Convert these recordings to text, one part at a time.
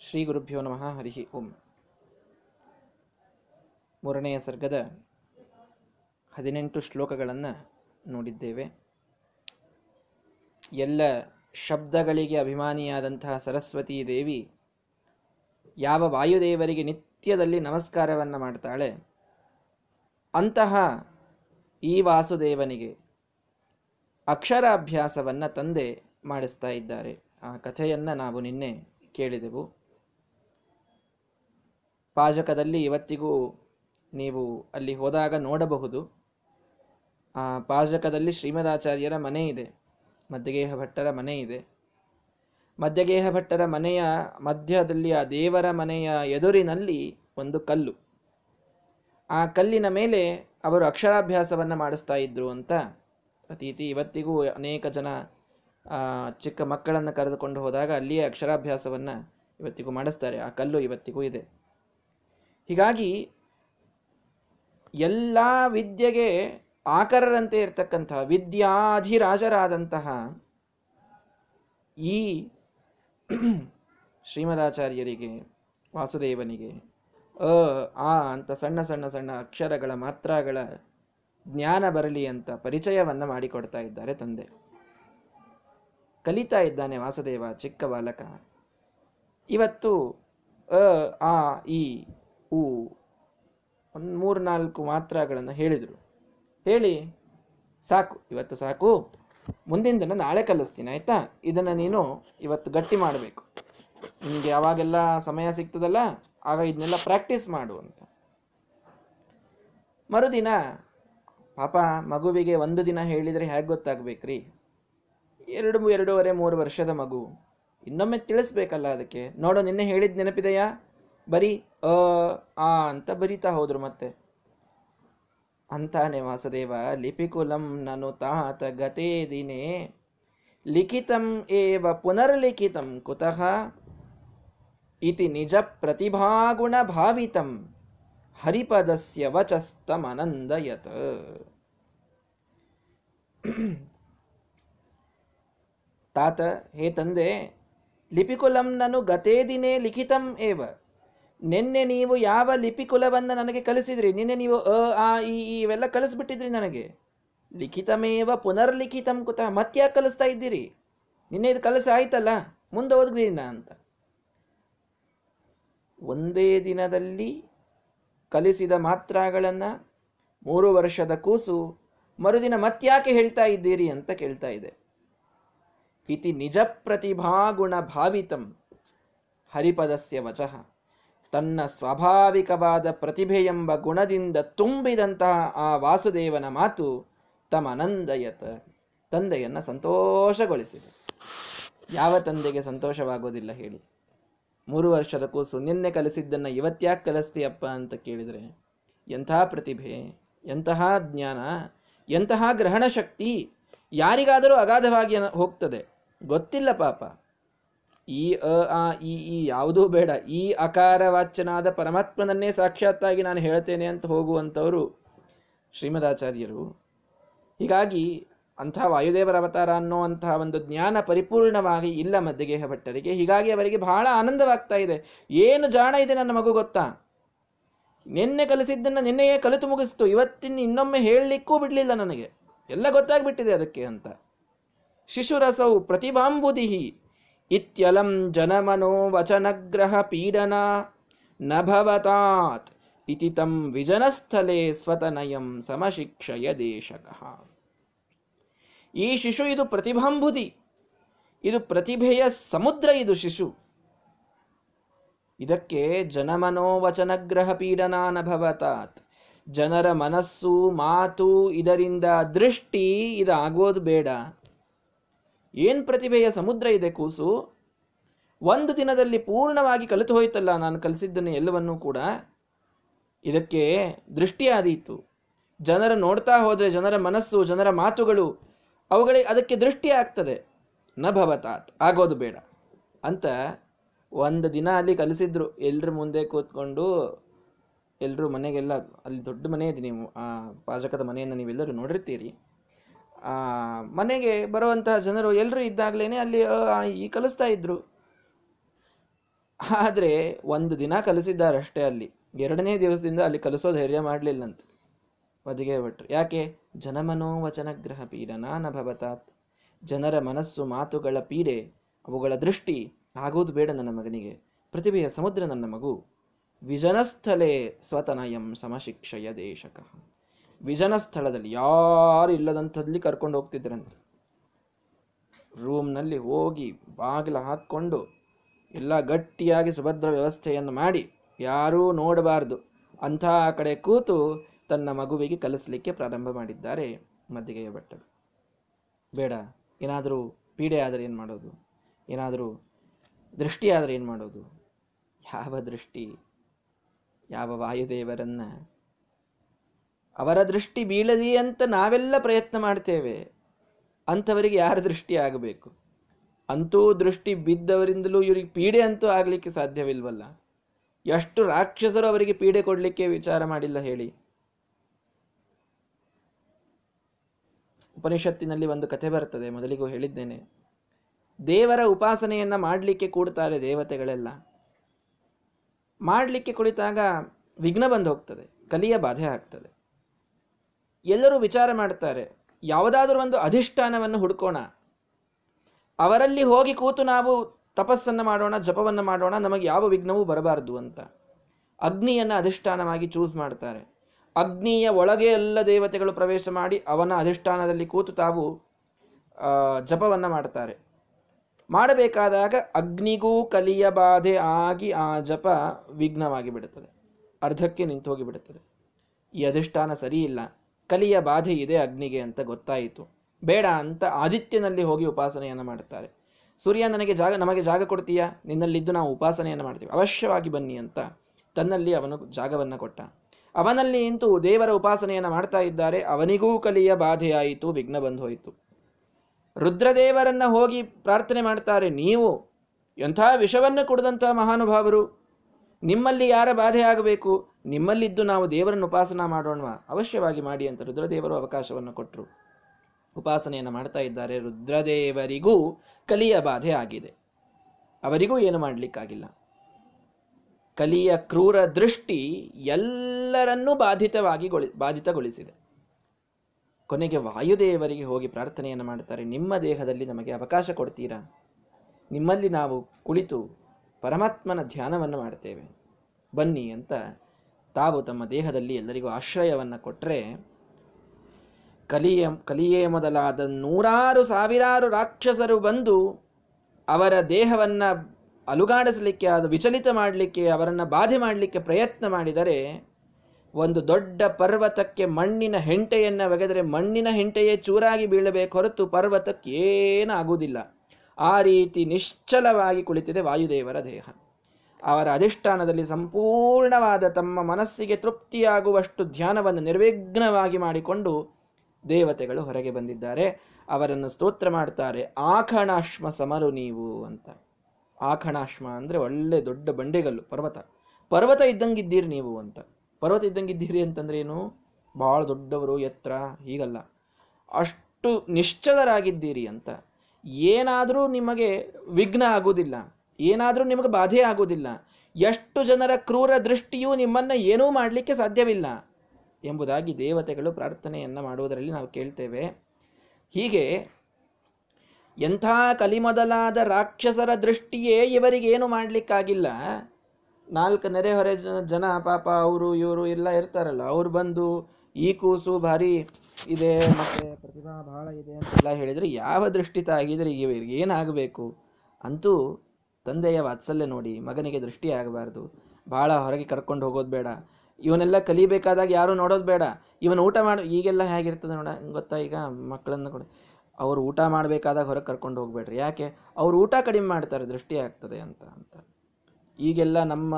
ಶ್ರೀ ಗುರುಭ್ಯೋ ನಮಃ, ಹರಿ ಓಂ. ಮೂರನೆಯ ಸರ್ಗದ ಹದಿನೆಂಟು ಶ್ಲೋಕಗಳನ್ನು ನೋಡಿದ್ದೇವೆ. ಎಲ್ಲ ಶಬ್ದಗಳಿಗೆ ಅಭಿಮಾನಿಯಾದಂತಹ ಸರಸ್ವತಿ ದೇವಿ ಯಾವ ವಾಯುದೇವರಿಗೆ ನಿತ್ಯದಲ್ಲಿ ನಮಸ್ಕಾರವನ್ನು ಮಾಡ್ತಾಳೆ, ಅಂತಹ ಈ ವಾಸುದೇವನಿಗೆ ಅಕ್ಷರಾಭ್ಯಾಸವನ್ನು ತಂದೆ ಮಾಡಿಸ್ತಾ ಇದ್ದಾರೆ. ಆ ಕಥೆಯನ್ನು ನಾವು ನಿನ್ನೆ ಕೇಳಿದೆವು. ಪಾಜಕದಲ್ಲಿ ಇವತ್ತಿಗೂ ನೀವು ಅಲ್ಲಿ ಹೋದಾಗ ನೋಡಬಹುದು. ಆ ಪಾಜಕದಲ್ಲಿ ಶ್ರೀಮದಾಚಾರ್ಯರ ಮನೆ ಇದೆ, ಮಧ್ಯಗೇಹ ಭಟ್ಟರ ಮನೆ ಇದೆ. ಮಧ್ಯಗೇಹ ಭಟ್ಟರ ಮನೆಯ ಮಧ್ಯದಲ್ಲಿ ಆ ದೇವರ ಮನೆಯ ಎದುರಿನಲ್ಲಿ ಒಂದು ಕಲ್ಲು. ಆ ಕಲ್ಲಿನ ಮೇಲೆ ಅವರು ಅಕ್ಷರಾಭ್ಯಾಸವನ್ನು ಮಾಡಿಸ್ತಾ ಇದ್ರು ಅಂತ ಪ್ರತೀತಿ. ಇವತ್ತಿಗೂ ಅನೇಕ ಜನ ಚಿಕ್ಕ ಮಕ್ಕಳನ್ನು ಕರೆದುಕೊಂಡು ಹೋದಾಗ ಅಲ್ಲಿಯೇ ಅಕ್ಷರಾಭ್ಯಾಸವನ್ನು ಇವತ್ತಿಗೂ ಮಾಡಿಸ್ತಾರೆ. ಆ ಕಲ್ಲು ಇವತ್ತಿಗೂ ಇದೆ. ಹೀಗಾಗಿ ಎಲ್ಲ ವಿದ್ಯೆಗೆ ಆಕರರಂತೆ ಇರತಕ್ಕಂತಹ ವಿದ್ಯಾಧಿರಾಜರಾದಂತಹ ಈ ಶ್ರೀಮದಾಚಾರ್ಯರಿಗೆ, ವಾಸುದೇವನಿಗೆ, ಅ, ಆ ಅಂತ ಸಣ್ಣ ಸಣ್ಣ ಸಣ್ಣ ಅಕ್ಷರಗಳ ಮಾತ್ರಗಳ ಜ್ಞಾನ ಬರಲಿ ಅಂತ ಪರಿಚಯವನ್ನ ಮಾಡಿಕೊಡ್ತಾ ಇದ್ದಾರೆ ತಂದೆ. ಕಲಿತಾ ಇದ್ದಾನೆ ವಾಸುದೇವ ಚಿಕ್ಕ ಬಾಲಕ. ಇವತ್ತು, ಅ, ಆ, ಈ ಉ ಒಂದು ಮೂರು ನಾಲ್ಕು ಮಾತ್ರಗಳನ್ನು ಹೇಳಿದರು. ಹೇಳಿ. ಸಾಕು, ಇವತ್ತು ಸಾಕು. ಮುಂದಿನ ದಿನ ನಾಳೆ ಕಲಿಸ್ತೀನಿ, ಆಯಿತಾ? ಇದನ್ನು ನೀನು ಇವತ್ತು ಗಟ್ಟಿ ಮಾಡಬೇಕು. ನಿಮಗೆ ಯಾವಾಗೆಲ್ಲ ಸಮಯ ಸಿಗ್ತದಲ್ಲ, ಆಗ ಇದನ್ನೆಲ್ಲ ಪ್ರಾಕ್ಟೀಸ್ ಮಾಡು ಅಂತ. ಮರುದಿನ, ಪಾಪ ಮಗುವಿಗೆ ಒಂದು ದಿನ ಹೇಳಿದರೆ ಹೇಗೆ ಗೊತ್ತಾಗಬೇಕ್ರಿ? ಎರಡು, ಎರಡೂವರೆ, ಮೂರು ವರ್ಷದ ಮಗು. ಇನ್ನೊಮ್ಮೆ ತಿಳಿಸ್ಬೇಕಲ್ಲ ಅದಕ್ಕೆ. ನೋಡು, ನಿನ್ನೆ ಹೇಳಿದ ನೆನಪಿದೆಯಾ? ಬರೀ ಅ, ಆ ಅಂತ ಬರಿತಾ ಹೋದ್ರು ಮತ್ತೆ. ಅಂತಾನೆ ವಾಸುದೇವ, ಲಿಪಿಕುಲಂ ನನು ತಾತ ಗತೇ ದಿನೇ. ಲಿಖಿತಂ ಏವ ಪುನರ್ಲಿಖಿತಂ ಕುತಃ ಇತಿ ನಿಜ ಪ್ರತಿಭಾಗುಣ ಭಾವಿತಂ ಹರಿಪದಸ್ಯ ವಚಸ್ತಮನಂದಯತ್. ತಾತ, ಹೇ ತಂದೆ, ಲಿಪಿಕುಲಂ ನನು ಗತೇ ದಿನೇ ಲಿಖಿತಂ ಏವ? ನಿನ್ನೆ ನೀವು ಯಾವ ಲಿಪಿ ಲಿಪಿಕುಲವನ್ನು ನನಗೆ ಕಲಿಸಿದ್ರಿ? ನಿನ್ನೆ ನೀವು ಅ, ಆ, ಇ ಇವೆಲ್ಲ ಕಲಿಸ್ಬಿಟ್ಟಿದ್ರಿ ನನಗೆ. ಲಿಖಿತಮೇವ ಪುನರ್ಲಿಖಿತಂ ಕುತ ಮತ್ಯಾಕೆ ಕಲಿಸ್ತಾ ಇದ್ದೀರಿ? ನಿನ್ನೆ ಇದು ಕಲಸ ಆಯ್ತಲ್ಲ, ಮುಂದೆ ಓದ್ಬಿಡಿನ ಅಂತ. ಒಂದೇ ದಿನದಲ್ಲಿ ಕಲಿಸಿದ ಮಾತ್ರಗಳನ್ನ ಮೂರು ವರ್ಷದ ಕೂಸು ಮರುದಿನ ಮತ್ಯಾಕೆ ಹೇಳ್ತಾ ಇದ್ದೀರಿ ಅಂತ ಕೇಳ್ತಾ ಇದೆ. ಇತಿ ನಿಜ ಪ್ರತಿಭಾಗುಣ ಭಾವಿತಂ ಹರಿಪದಸ್ಯ ವಚಃ. ತನ್ನ ಸ್ವಾಭಾವಿಕವಾದ ಪ್ರತಿಭೆ ಎಂಬ ಗುಣದಿಂದ ತುಂಬಿದಂತಹ ಆ ವಾಸುದೇವನ ಮಾತು ತಮನಂದಯತ, ತಂದೆಯನ್ನು ಸಂತೋಷಗೊಳಿಸಿದೆ. ಯಾವ ತಂದೆಗೆ ಸಂತೋಷವಾಗೋದಿಲ್ಲ ಹೇಳಿ. ಮೂರು ವರ್ಷದ ಕೂಸು ನಿನ್ನೆ ಕಲಿಸಿದ್ದನ್ನು ಇವತ್ತ್ಯಾಕೆ ಕಲಿಸ್ತೀಯಪ್ಪ ಅಂತ ಕೇಳಿದರೆ, ಎಂಥ ಪ್ರತಿಭೆ, ಎಂತಹ ಜ್ಞಾನ, ಎಂತಹ ಗ್ರಹಣ ಶಕ್ತಿ ಯಾರಿಗಾದರೂ ಅಗಾಧವಾಗಿ ಹೋಗ್ತದೆ. ಗೊತ್ತಿಲ್ಲ ಪಾಪ. ಈ ಅ, ಆ ಇ ಈ ಯಾವುದೂ ಬೇಡ. ಈ ಅಕಾರ ವಾಚ್ಯನಾದ ಪರಮಾತ್ಮನನ್ನೇ ಸಾಕ್ಷಾತ್ತಾಗಿ ನಾನು ಹೇಳ್ತೇನೆ ಅಂತ ಹೋಗುವಂಥವರು ಶ್ರೀಮದಾಚಾರ್ಯರು. ಹೀಗಾಗಿ ಅಂಥ ವಾಯುದೇವರ ಅವತಾರ ಅನ್ನುವಂತಹ ಒಂದು ಜ್ಞಾನ ಪರಿಪೂರ್ಣವಾಗಿ ಇಲ್ಲ ಮಧ್ಯಗೇಹ ಭಟ್ಟರಿಗೆ. ಹೀಗಾಗಿ ಅವರಿಗೆ ಬಹಳ ಆನಂದವಾಗ್ತಾ ಇದೆ. ಏನು ಜಾಣ ಇದೆ ನನ್ನ ಮಗು ಗೊತ್ತಾ? ನಿನ್ನೆ ಕಲಿಸಿದ್ದನ್ನು ನಿನ್ನೆಯೇ ಕಲಿತು ಮುಗಿಸ್ತು. ಇವತ್ತಿನ ಇನ್ನೊಮ್ಮೆ ಹೇಳಲಿಕ್ಕೂ ಬಿಡಲಿಲ್ಲ ನನಗೆ. ಎಲ್ಲ ಗೊತ್ತಾಗ್ಬಿಟ್ಟಿದೆ ಅದಕ್ಕೆ ಅಂತ. ಶಿಶುರಸವು ಪ್ರತಿಭಾಂಬುದಿಹಿ. ಇತ್ಯಲಂ ಜನಮನೋ ವಚನಗ್ರಹ ಪೀಡನ ನಭವತಾತ್ ಇತಿ ತಂ ವಿಜನಸ್ಥಲೆ ಸ್ವತನಯಂ ಸಮಶಿಕ್ಷಯ ದೇಶಕಃ ಈ ಶಿಶು ಇದು ಪ್ರತಿಭಾಂಬುದಿ. ಇದು ಪ್ರತಿಭೆಯ ಸಮುದ್ರ ಇದು ಶಿಶು. ಇದಕ್ಕೆ ಜನಮನೋವಚನಗ್ರಹ ಪೀಡನಾನಭವತಾತ್ ಜನರ ಮನಸ್ಸು, ಮಾತು, ಇದರಿಂದ ದೃಷ್ಟಿ ಇದಾಗೋದು ಬೇಡ. ಏನ್ ಪ್ರತಿಭೆಯ ಸಮುದ್ರ ಇದೆ ಕೂಸು? ಒಂದು ದಿನದಲ್ಲಿ ಪೂರ್ಣವಾಗಿ ಕಲಿತು ಹೋಯ್ತಲ್ಲ ನಾನು ಕಲಿಸಿದ್ದನ್ನು ಎಲ್ಲವನ್ನೂ ಕೂಡ. ಇದಕ್ಕೆ ದೃಷ್ಟಿಯಾದೀತು ಜನರ ನೋಡ್ತಾ ಹೋದರೆ ಜನರ ಮನಸ್ಸು, ಜನರ ಮಾತುಗಳು ಅವುಗಳಿಗೆ ಅದಕ್ಕೆ ದೃಷ್ಟಿ ಆಗ್ತದೆ. ನ ಭವತಾತ್, ಆಗೋದು ಬೇಡ. ಅಂತ ಒಂದು ದಿನ ಅಲ್ಲಿ ಕಲಿಸಿದ್ರು. ಎಲ್ಲರೂ ಮುಂದೆ ಕೂತ್ಕೊಂಡು ಎಲ್ಲರೂ ಮನೆಗೆಲ್ಲ, ಅಲ್ಲಿ ದೊಡ್ಡ ಮನೆ ಇದೆ ನೀವು, ಆ ಪಾಜಕದ ಮನೆಯನ್ನು ನೀವೆಲ್ಲರೂ ನೋಡಿರ್ತೀರಿ. ಮನೆಗೆ ಬರುವಂತಹ ಜನರು ಎಲ್ಲರೂ ಇದ್ದಾಗ್ಲೇನೆ ಅಲ್ಲಿ ಈ ಕಲಿಸ್ತಾ ಇದ್ರು. ಆದರೆ ಒಂದು ದಿನ ಕಲಿಸಿದ್ದಾರಷ್ಟೇ ಅಲ್ಲಿ. ಎರಡನೇ ದಿವಸದಿಂದ ಅಲ್ಲಿ ಕಲಿಸೋ ಧೈರ್ಯ ಮಾಡಲಿಲ್ಲಂತೆ. ಒದಿಗೆ ಭಟ್ರು ಯಾಕೆ? ಜನಮನೋವಚನ ಗ್ರಹ ಪೀಡ ಭವತಾತ್. ಜನರ ಮನಸ್ಸು ಮಾತುಗಳ ಪೀಡೆ, ಅವುಗಳ ದೃಷ್ಟಿ ಆಗೋದು ಬೇಡ ನನ್ನ ಮಗನಿಗೆ. ಪ್ರತಿಭೆಯ ಸಮುದ್ರ ನನ್ನ ಮಗು. ವಿಜನಸ್ಥಲೇ ಸ್ವತನಯಂ ಸಮಶಿಕ್ಷಯ ದೇಶಕ ವಿಜನ ಸ್ಥಳದಲ್ಲಿ ಯಾರು ಇಲ್ಲದಂಥದ್ಲಿ ಕರ್ಕೊಂಡು ಹೋಗ್ತಿದ್ರಂತೆ. ರೂಮ್ನಲ್ಲಿ ಹೋಗಿ ಬಾಗಿಲ ಹಾಕ್ಕೊಂಡು ಎಲ್ಲ ಗಟ್ಟಿಯಾಗಿ ಸುಭದ್ರ ವ್ಯವಸ್ಥೆಯನ್ನು ಮಾಡಿ ಯಾರೂ ನೋಡಬಾರದು. ಅಂಥ ಕಡೆ ಕೂತು ತನ್ನ ಮಗುವಿಗೆ ಕಲಿಸಲಿಕ್ಕೆ ಪ್ರಾರಂಭ ಮಾಡಿದ್ದಾರೆ ಮದ್ದಿಗೆಯ ಭಟ್ಟರು. ಬೇಡ, ಏನಾದರೂ ಪೀಡೆ ಆದರೆ ಏನು ಮಾಡೋದು? ಏನಾದರೂ ದೃಷ್ಟಿ ಆದರೆ ಏನು ಮಾಡೋದು? ಯಾವ ದೃಷ್ಟಿ? ಯಾವ ವಾಯುದೇವರನ್ನ ಅವರ ದೃಷ್ಟಿ ಬೀಳದಿ ಅಂತ ನಾವೆಲ್ಲ ಪ್ರಯತ್ನ ಮಾಡ್ತೇವೆ. ಅಂಥವರಿಗೆ ಯಾರ ದೃಷ್ಟಿ ಆಗಬೇಕು? ಅಂತೂ ದೃಷ್ಟಿ ಬಿದ್ದವರಿಂದಲೂ ಇವರಿಗೆ ಪೀಡೆ ಅಂತೂ ಆಗಲಿಕ್ಕೆ ಸಾಧ್ಯವಿಲ್ವಲ್ಲ? ಎಷ್ಟು ರಾಕ್ಷಸರು ಅವರಿಗೆ ಪೀಡೆ ಕೊಡಲಿಕ್ಕೆ ವಿಚಾರ ಮಾಡಿಲ್ಲ ಹೇಳಿ. ಉಪನಿಷತ್ತಿನಲ್ಲಿ ಒಂದು ಕಥೆ ಬರ್ತದೆ, ಮೊದಲಿಗೂ ಹೇಳಿದ್ದೇನೆ. ದೇವರ ಉಪಾಸನೆಯನ್ನ ಮಾಡಲಿಕ್ಕೆ ಕೂಡ್ತಾರೆ ದೇವತೆಗಳೆಲ್ಲ. ಮಾಡಲಿಕ್ಕೆ ಕುಳಿತಾಗ ವಿಘ್ನ ಬಂದು ಹೋಗ್ತದೆ, ಕಲಿಯ ಬಾಧೆ ಆಗ್ತದೆ. ಎಲ್ಲರೂ ವಿಚಾರ ಮಾಡ್ತಾರೆ ಯಾವುದಾದ್ರೂ ಒಂದು ಅಧಿಷ್ಠಾನವನ್ನು ಹುಡುಕೋಣ. ಅವರಲ್ಲಿ ಹೋಗಿ ಕೂತು ನಾವು ತಪಸ್ಸನ್ನು ಮಾಡೋಣ, ಜಪವನ್ನು ಮಾಡೋಣ, ನಮಗೆ ಯಾವ ವಿಘ್ನವೂ ಬರಬಾರದು ಅಂತ. ಅಗ್ನಿಯನ್ನು ಅಧಿಷ್ಠಾನವಾಗಿ ಚೂಸ್ ಮಾಡ್ತಾರೆ. ಅಗ್ನಿಯ ಒಳಗೆ ಎಲ್ಲ ದೇವತೆಗಳು ಪ್ರವೇಶ ಮಾಡಿ ಅವನ ಅಧಿಷ್ಠಾನದಲ್ಲಿ ಕೂತು ತಾವು ಜಪವನ್ನು ಮಾಡ್ತಾರೆ. ಮಾಡಬೇಕಾದಾಗ ಅಗ್ನಿಗೂ ಕಲಿಯ ಬಾಧೆ ಆಗಿ ಆ ಜಪ ವಿಘ್ನವಾಗಿ ಬಿಡುತ್ತದೆ. ಅರ್ಧಕ್ಕೆ ನಿಂತು ಹೋಗಿ ಬಿಡುತ್ತದೆ ಈ ಅಧಿಷ್ಠಾನ ಸರಿ ಇಲ್ಲ ಕಲಿಯ ಬಾಧೆ ಇದೆ ಅಗ್ನಿಗೆ ಅಂತ ಗೊತ್ತಾಯಿತು. ಬೇಡ ಅಂತ ಆದಿತ್ಯನಲ್ಲಿ ಹೋಗಿ ಉಪಾಸನೆಯನ್ನು ಮಾಡುತ್ತಾರೆ ಸೂರ್ಯ, ನನಗೆ ಜಾಗ, ನಮಗೆ ಜಾಗ ಕೊಡ್ತೀಯ? ನಿನ್ನಲ್ಲಿದ್ದು ನಾವು ಉಪಾಸನೆಯನ್ನು ಮಾಡ್ತೀವಿ. ಅವಶ್ಯವಾಗಿ ಬನ್ನಿ ಅಂತ ತನ್ನಲ್ಲಿ ಅವನು ಜಾಗವನ್ನು ಕೊಟ್ಟ. ಅವನಲ್ಲಿ ಇಂತು ದೇವರ ಉಪಾಸನೆಯನ್ನು ಮಾಡ್ತಾ ಇದ್ದಾರೆ. ಅವನಿಗೂ ಕಲಿಯ ಬಾಧೆಯಾಯಿತು ವಿಘ್ನ ಬಂದು ಹೋಯಿತು. ರುದ್ರದೇವರನ್ನ ಹೋಗಿ ಪ್ರಾರ್ಥನೆ ಮಾಡ್ತಾರೆ. ನೀವು ಎಂಥ ವಿಷವನ್ನು ಕುಡಿದಂತಹ ಮಹಾನುಭಾವರು? ನಿಮ್ಮಲ್ಲಿ ಯಾರ ಬಾಧೆ ಆಗಬೇಕು? ನಿಮ್ಮಲ್ಲಿದ್ದು ನಾವು ದೇವರನ್ನು ಉಪಾಸನ ಮಾಡೋಣ ಅವಶ್ಯವಾಗಿ ಮಾಡಿ ಅಂತ ರುದ್ರದೇವರು ಅವಕಾಶವನ್ನು ಕೊಟ್ಟರು ಉಪಾಸನೆಯನ್ನು ಮಾಡ್ತಾ ಇದ್ದಾರೆ ರುದ್ರದೇವರಿಗೂ ಕಲಿಯ ಬಾಧೆ ಆಗಿದೆ. ಅವರಿಗೂ ಏನು ಮಾಡಲಿಕ್ಕಾಗಿಲ್ಲ. ಕಲಿಯ ಕ್ರೂರ ದೃಷ್ಟಿ ಎಲ್ಲರನ್ನೂ ಬಾಧಿತವಾಗಿ ಬಾಧಿತಗೊಳಿಸಿದೆ. ಕೊನೆಗೆ ವಾಯುದೇವರಿಗೆ ಹೋಗಿ ಪ್ರಾರ್ಥನೆಯನ್ನು ಮಾಡ್ತಾರೆ, ನಿಮ್ಮ ದೇಹದಲ್ಲಿ ನಮಗೆ ಅವಕಾಶ ಕೊಡ್ತೀರಾ? ನಿಮ್ಮಲ್ಲಿ ನಾವು ಕುಳಿತು ಪರಮಾತ್ಮನ ಧ್ಯಾನವನ್ನು ಮಾಡ್ತೇವೆ. ಬನ್ನಿ ಅಂತ ತಾವು ತಮ್ಮ ದೇಹದಲ್ಲಿ ಎಲ್ಲರಿಗೂ ಆಶ್ರಯವನ್ನು ಕೊಟ್ಟರೆ ಕಲಿಯ, ಕಲಿಯೇ ಮೊದಲಾದ ನೂರಾರು ಸಾವಿರಾರು ರಾಕ್ಷಸರು ಬಂದು ಅವರ ದೇಹವನ್ನ ಅಲುಗಾಡಿಸಲಿಕ್ಕೆ, ಅದು ವಿಚಲಿತ ಮಾಡಲಿಕ್ಕೆ, ಅವರನ್ನು ಬಾಧೆ ಮಾಡಲಿಕ್ಕೆ ಪ್ರಯತ್ನ ಮಾಡಿದರೆ, ಒಂದು ದೊಡ್ಡ ಪರ್ವತಕ್ಕೆ ಮಣ್ಣಿನ ಹೆಂಟೆಯನ್ನು ಒಗೆದರೆ ಮಣ್ಣಿನ ಹೆಂಟೆಯೇ ಚೂರಾಗಿ ಬೀಳಬೇಕು ಹೊರತು ಪರ್ವತಕ್ಕೆ ಏನಾಗುವುದಿಲ್ಲ ಆ ರೀತಿ ನಿಶ್ಚಲವಾಗಿ ಕುಳಿತಿದೆ ವಾಯುದೇವರ ದೇಹ. ಅವರ ಅಧಿಷ್ಠಾನದಲ್ಲಿ ಸಂಪೂರ್ಣವಾದ ತಮ್ಮ ಮನಸ್ಸಿಗೆ ತೃಪ್ತಿಯಾಗುವಷ್ಟು ಧ್ಯಾನವನ್ನು ನಿರ್ವಿಘ್ನವಾಗಿ ಮಾಡಿಕೊಂಡು ದೇವತೆಗಳು ಹೊರಗೆ ಬಂದಿದ್ದಾರೆ. ಅವರನ್ನು ಸ್ತೋತ್ರ ಮಾಡ್ತಾರೆ, ಆಖಣಾಶ್ಮ ಸಮರು ನೀವು ಅಂತ. ಆಖಣಾಶ್ಮ ಅಂದರೆ ಒಳ್ಳೆ ದೊಡ್ಡ ಬಂಡೆಗಲ್ಲು, ಪರ್ವತ. ಪರ್ವತ ಇದ್ದಂಗಿದ್ದೀರಿ ನೀವು ಅಂತ. ಪರ್ವತ ಇದ್ದಂಗಿದ್ದೀರಿ ಅಂತಂದ್ರೆ ಏನು? ಬಹಳ ದೊಡ್ಡವರು, ಎತ್ತರ, ಹೀಗಲ್ಲ. ಅಷ್ಟು ನಿಶ್ಚಲರಾಗಿದ್ದೀರಿ ಅಂತ. ಏನಾದರೂ ನಿಮಗೆ ವಿಘ್ನ ಆಗುವುದಿಲ್ಲ, ಏನಾದರೂ ನಿಮಗೆ ಬಾಧೆ ಆಗುವುದಿಲ್ಲ, ಎಷ್ಟು ಜನರ ಕ್ರೂರ ದೃಷ್ಟಿಯೂ ನಿಮ್ಮನ್ನು ಏನೂ ಮಾಡಲಿಕ್ಕೆ ಸಾಧ್ಯವಿಲ್ಲ ಎಂಬುದಾಗಿ ದೇವತೆಗಳು ಪ್ರಾರ್ಥನೆಯನ್ನು ಮಾಡುವುದರಲ್ಲಿ ನಾವು ಕೇಳ್ತೇವೆ. ಹೀಗೆ ಎಂಥ ಕಲಿಮೊದಲಾದ ರಾಕ್ಷಸರ ದೃಷ್ಟಿಯೇ ಇವರಿಗೇನು ಮಾಡಲಿಕ್ಕಾಗಿಲ್ಲ. ನಾಲ್ಕು ನೆರೆಹೊರೆ ಜನ, ಪಾಪ ಅವರು, ಇವರು ಎಲ್ಲ ಇರ್ತಾರಲ್ಲ, ಅವ್ರು ಬಂದು ಈ ಕೂಸು ಭಾರಿ ಇದೆ, ಮತ್ತೆ ಪ್ರತಿಭಾ ಬಹಳ ಇದೆ ಅಂತೆಲ್ಲ ಹೇಳಿದ್ರೆ ಯಾವ ದೃಷ್ಟಿ ತಾಗಿದ್ರೆ ಇವರಿಗೆ ಏನಾಗಬೇಕು? ಅಂತೂ ತಂದೆಯ ವಾತ್ಸಲ್ಯ ನೋಡಿ ಮಗನಿಗೆ ದೃಷ್ಟಿ ಆಗಬಾರ್ದು. ಬಹಳ ಹೊರಗೆ ಕರ್ಕೊಂಡು ಹೋಗೋದು ಬೇಡ. ಇವನ್ನೆಲ್ಲ ಕಲಿಬೇಕಾದಾಗ ಯಾರು ನೋಡೋದು ಬೇಡ. ಇವನು ಊಟ ಮಾಡಿ, ಈಗೆಲ್ಲ ಹೇಗಿರ್ತದೆ ನೋಡ ಗೊತ್ತಾ ಈಗ? ಮಕ್ಕಳನ್ನು ಕೂಡ. ಅವ್ರು ಊಟ ಮಾಡಬೇಕಾದಾಗ ಹೊರಗೆ ಕರ್ಕೊಂಡು ಹೋಗ್ಬೇಡ್ರಿ. ಯಾಕೆ? ಅವ್ರು ಊಟ ಕಡಿಮೆ ಮಾಡ್ತಾರೆ, ದೃಷ್ಟಿ ಆಗ್ತದೆ ಅಂತ ಅಂತ. ಈಗೆಲ್ಲ ನಮ್ಮ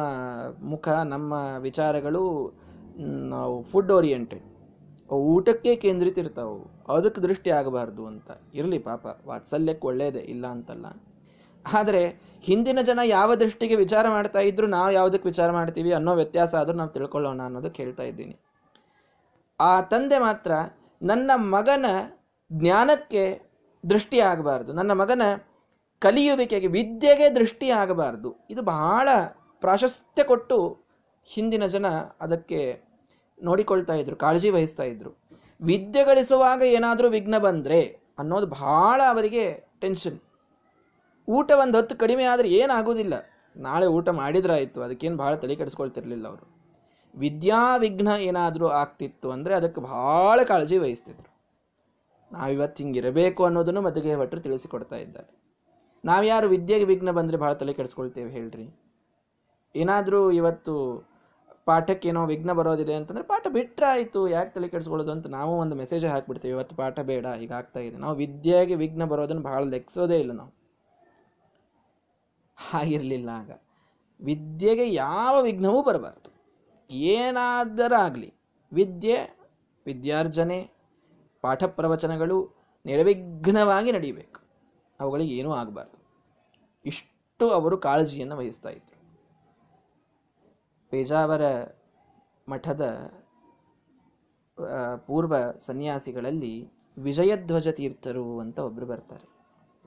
ಮುಖ, ನಮ್ಮ ವಿಚಾರಗಳು ನಾವು ಫುಡ್ ಓರಿಯೆಂಟೆಡ್ ಊಟಕ್ಕೆ ಕೇಂದ್ರಿತ ಇರ್ತಾವು ಅದಕ್ಕೆ ದೃಷ್ಟಿ ಆಗಬಾರ್ದು ಅಂತ. ಇರಲಿ ಪಾಪ, ವಾತ್ಸಲ್ಯಕ್ಕೆ ಒಳ್ಳೇದೇ ಇಲ್ಲ ಅಂತಲ್ಲ. ಆದರೆ ಹಿಂದಿನ ಜನ ಯಾವ ದೃಷ್ಟಿಗೆ ವಿಚಾರ ಮಾಡ್ತಾ ಇದ್ರು ನಾವು ಯಾವುದಕ್ಕೆ ವಿಚಾರ ಮಾಡ್ತೀವಿ ಅನ್ನೋ ವ್ಯತ್ಯಾಸ ಆದರೂ ನಾವು ತಿಳ್ಕೊಳ್ಳೋಣ ಅನ್ನೋದಕ್ಕೆ ಹೇಳ್ತಾ ಇದ್ದೀನಿ. ಆ ತಂದೆ ಮಾತ್ರ ನನ್ನ ಮಗನ ಜ್ಞಾನಕ್ಕೆ ದೃಷ್ಟಿ ಆಗಬಾರ್ದು. ನನ್ನ ಮಗನ ಕಲಿಯುವಿಕೆಗೆ, ವಿದ್ಯೆಗೆ ದೃಷ್ಟಿ ಆಗಬಾರ್ದು. ಇದು ಬಹಳ ಪ್ರಾಶಸ್ತ್ಯ ಕೊಟ್ಟು ಹಿಂದಿನ ಜನ ಅದಕ್ಕೆ ನೋಡಿಕೊಳ್ತಾ ಇದ್ರು, ಕಾಳಜಿ ವಹಿಸ್ತಾ ಇದ್ರು. ವಿದ್ಯೆ ಗಳಿಸುವಾಗ ಏನಾದರೂ ವಿಘ್ನ ಬಂದರೆ ಅನ್ನೋದು ಬಹಳ ಅವರಿಗೆ ಟೆನ್ಷನ್ ಊಟ ಒಂದು ಹೊತ್ತು ಕಡಿಮೆ ಆದರೆ ಏನಾಗೋದಿಲ್ಲ ನಾಳೆ ಊಟ ಮಾಡಿದ್ರಾಯಿತು, ಅದಕ್ಕೇನು ಭಾಳ ತಲೆ ಕೆಡಿಸ್ಕೊಳ್ತಿರ್ಲಿಲ್ಲ ಅವರು. ವಿದ್ಯಾ ವಿಘ್ನ ಏನಾದರೂ ಆಗ್ತಿತ್ತು ಅಂದರೆ ಅದಕ್ಕೆ ಭಾಳ ಕಾಳಜಿ ವಹಿಸ್ತಿದ್ರು. ನಾವಿವತ್ತು ಹಿಂಗಿರಬೇಕು ಅನ್ನೋದನ್ನು ಮದುವೆ ಭಟ್ರು ತಿಳಿಸಿಕೊಡ್ತಾ ಇದ್ದಾರೆ. ನಾವ್ಯಾರು ವಿದ್ಯೆಗೆ ವಿಘ್ನ ಬಂದರೆ ಭಾಳ ತಲೆ ಕೆಡಿಸ್ಕೊಳ್ತೇವೆ ಹೇಳ್ರಿ. ಏನಾದರೂ ಇವತ್ತು ಪಾಠಕ್ಕೆ ಏನೋ ವಿಘ್ನ ಬರೋದಿದೆ ಅಂತಂದ್ರೆ ಪಾಠ ಬಿಟ್ಟರೆ ಆಯಿತು, ಯಾಕೆ ತಲೆ ಕೆಡಿಸ್ಕೊಳ್ಳೋದು ಅಂತ ನಾವು ಒಂದು ಮೆಸೇಜ್ ಹಾಕ್ಬಿಡ್ತೀವಿ. ಇವತ್ತು ಪಾಠ ಬೇಡ ಈಗ ಆಗ್ತಾ ಇದೆ. ನಾವು ವಿದ್ಯೆಗೆ ವಿಘ್ನ ಬರೋದನ್ನು ಬಹಳ ಲೆಕ್ಸೋದೇ ಇಲ್ಲ ನಾವು. ಹಾಗಿರಲಿಲ್ಲ ಆಗ. ವಿದ್ಯೆಗೆ ಯಾವ ವಿಘ್ನವೂ ಬರಬಾರ್ದು. ಏನಾದರಾಗಲಿ ವಿದ್ಯೆ, ವಿದ್ಯಾರ್ಜನೆ, ಪಾಠ ಪ್ರವಚನಗಳು ನಿರವಿಘ್ನವಾಗಿ ನಡೀಬೇಕು. ಅವುಗಳಿಗೆ ಏನೂ ಆಗಬಾರ್ದು. ಇಷ್ಟು ಅವರು ಕಾಳಜಿಯನ್ನು ವಹಿಸ್ತಾ ಇದ್ರು. ಪೇಜಾವರ ಮಠದ ಪೂರ್ವ ಸನ್ಯಾಸಿಗಳಲ್ಲಿ ವಿಜಯಧ್ವಜ ತೀರ್ಥರು ಅಂತ ಒಬ್ಬರು ಬರ್ತಾರೆ.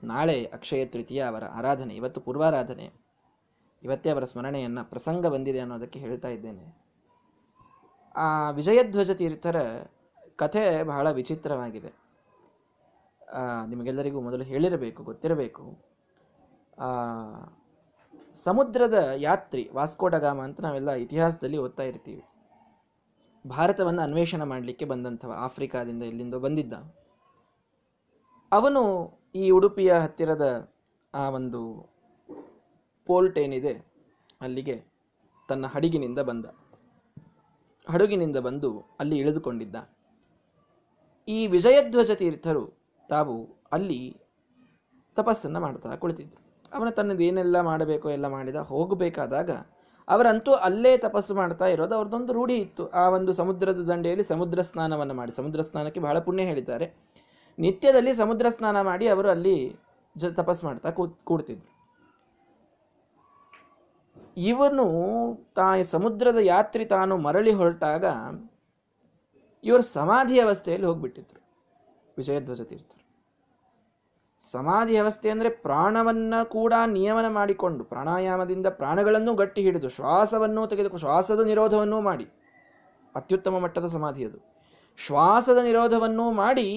ನಾಳೆ ಅಕ್ಷಯ ತೃತೀಯ ಅವರ ಆರಾಧನೆ, ಇವತ್ತು ಪೂರ್ವಾರಾಧನೆ. ಇವತ್ತೇ ಅವರ ಸ್ಮರಣೆಯನ್ನು ಪ್ರಸಂಗ ಬಂದಿದೆ ಅನ್ನೋದಕ್ಕೆ ಹೇಳ್ತಾ ಇದ್ದೇನೆ. ಆ ವಿಜಯಧ್ವಜ ತೀರ್ಥರ ಕಥೆ ಬಹಳ ವಿಚಿತ್ರವಾಗಿದೆ. ನಿಮಗೆಲ್ಲರಿಗೂ ಮೊದಲು ಹೇಳಿರಬೇಕು, ಗೊತ್ತಿರಬೇಕು. ಸಮುದ್ರದ ಯಾತ್ರಿ, ವಾಸ್ಕೋಡಗಾಮ ಅಂತ ನಾವೆಲ್ಲ ಇತಿಹಾಸದಲ್ಲಿ ಓದ್ತಾ ಇರ್ತೀವಿ. ಭಾರತವನ್ನು ಅನ್ವೇಷಣೆ ಮಾಡಲಿಕ್ಕೆ ಬಂದಂಥವ ಆಫ್ರಿಕಾದಿಂದ ಇಲ್ಲಿಂದ ಬಂದಿದ್ದ. ಅವನು ಈ ಉಡುಪಿಯ ಹತ್ತಿರದ ಆ ಒಂದು ಪೋರ್ಟ್ ಏನಿದೆ, ಅಲ್ಲಿಗೆ ತನ್ನ ಹಡಗಿನಿಂದ ಬಂದ. ಹಡಗಿನಿಂದ ಬಂದು ಅಲ್ಲಿ ಇಳಿದುಕೊಂಡಿದ್ದ. ಈ ವಿಜಯಧ್ವಜ ತೀರ್ಥರು ತಾವು ಅಲ್ಲಿ ತಪಸ್ಸನ್ನು ಮಾಡ್ತಾ ಕುಳಿತಿದ್ರು. ಅವನ ತನ್ನದೇನೆಲ್ಲ ಮಾಡಬೇಕೋ ಎಲ್ಲ ಮಾಡಿದ ಹೋಗಬೇಕಾದಾಗ ಅವರಂತೂ ಅಲ್ಲೇ ತಪಸ್ಸು ಮಾಡ್ತಾ ಇರೋದು. ಅವ್ರದ್ದೊಂದು ರೂಢಿ ಇತ್ತು. ಆ ಒಂದು ಸಮುದ್ರದ ದಂಡೆಯಲ್ಲಿ ಸಮುದ್ರ ಸ್ನಾನವನ್ನು ಮಾಡಿ. ಸಮುದ್ರ ಸ್ನಾನಕ್ಕೆ ಬಹಳ ಪುಣ್ಯ ಹೇಳಿದ್ದಾರೆ. ನಿತ್ಯದಲ್ಲಿ ಸಮುದ್ರ ಸ್ನಾನ ಮಾಡಿ ಅವರು ಅಲ್ಲಿ ಜ ತಪಸ್ ಮಾಡ್ತಾ ಕೂ ಕೂಡ್ತಿದ್ರು. ಇವನು ತಾ, ಸಮುದ್ರದ ಯಾತ್ರಿ ತಾನು ಮರಳಿ ಹೊರಟಾಗ ಇವರು ಸಮಾಧಿ ಅವಸ್ಥೆಯಲ್ಲಿ ಹೋಗ್ಬಿಟ್ಟಿದ್ರು. ವಿಜಯಧ್ವಜ ಸಮಾಧಿ ಅವಸ್ಥೆ ಅಂದರೆ ಪ್ರಾಣವನ್ನ ಕೂಡ ನಿಯಮನ ಮಾಡಿಕೊಂಡು ಪ್ರಾಣಾಯಾಮದಿಂದ ಪ್ರಾಣಗಳನ್ನು ಗಟ್ಟಿ ಹಿಡಿದು ಶ್ವಾಸವನ್ನು ತೆಗೆದುಕೊಂಡು ಶ್ವಾಸದ ನಿರೋಧವನ್ನೂ ಮಾಡಿ. ಅತ್ಯುತ್ತಮ ಮಟ್ಟದ ಸಮಾಧಿ ಅದು. ಶ್ವಾಸದ ನಿರೋಧವನ್ನೂ ಮಾಡಿ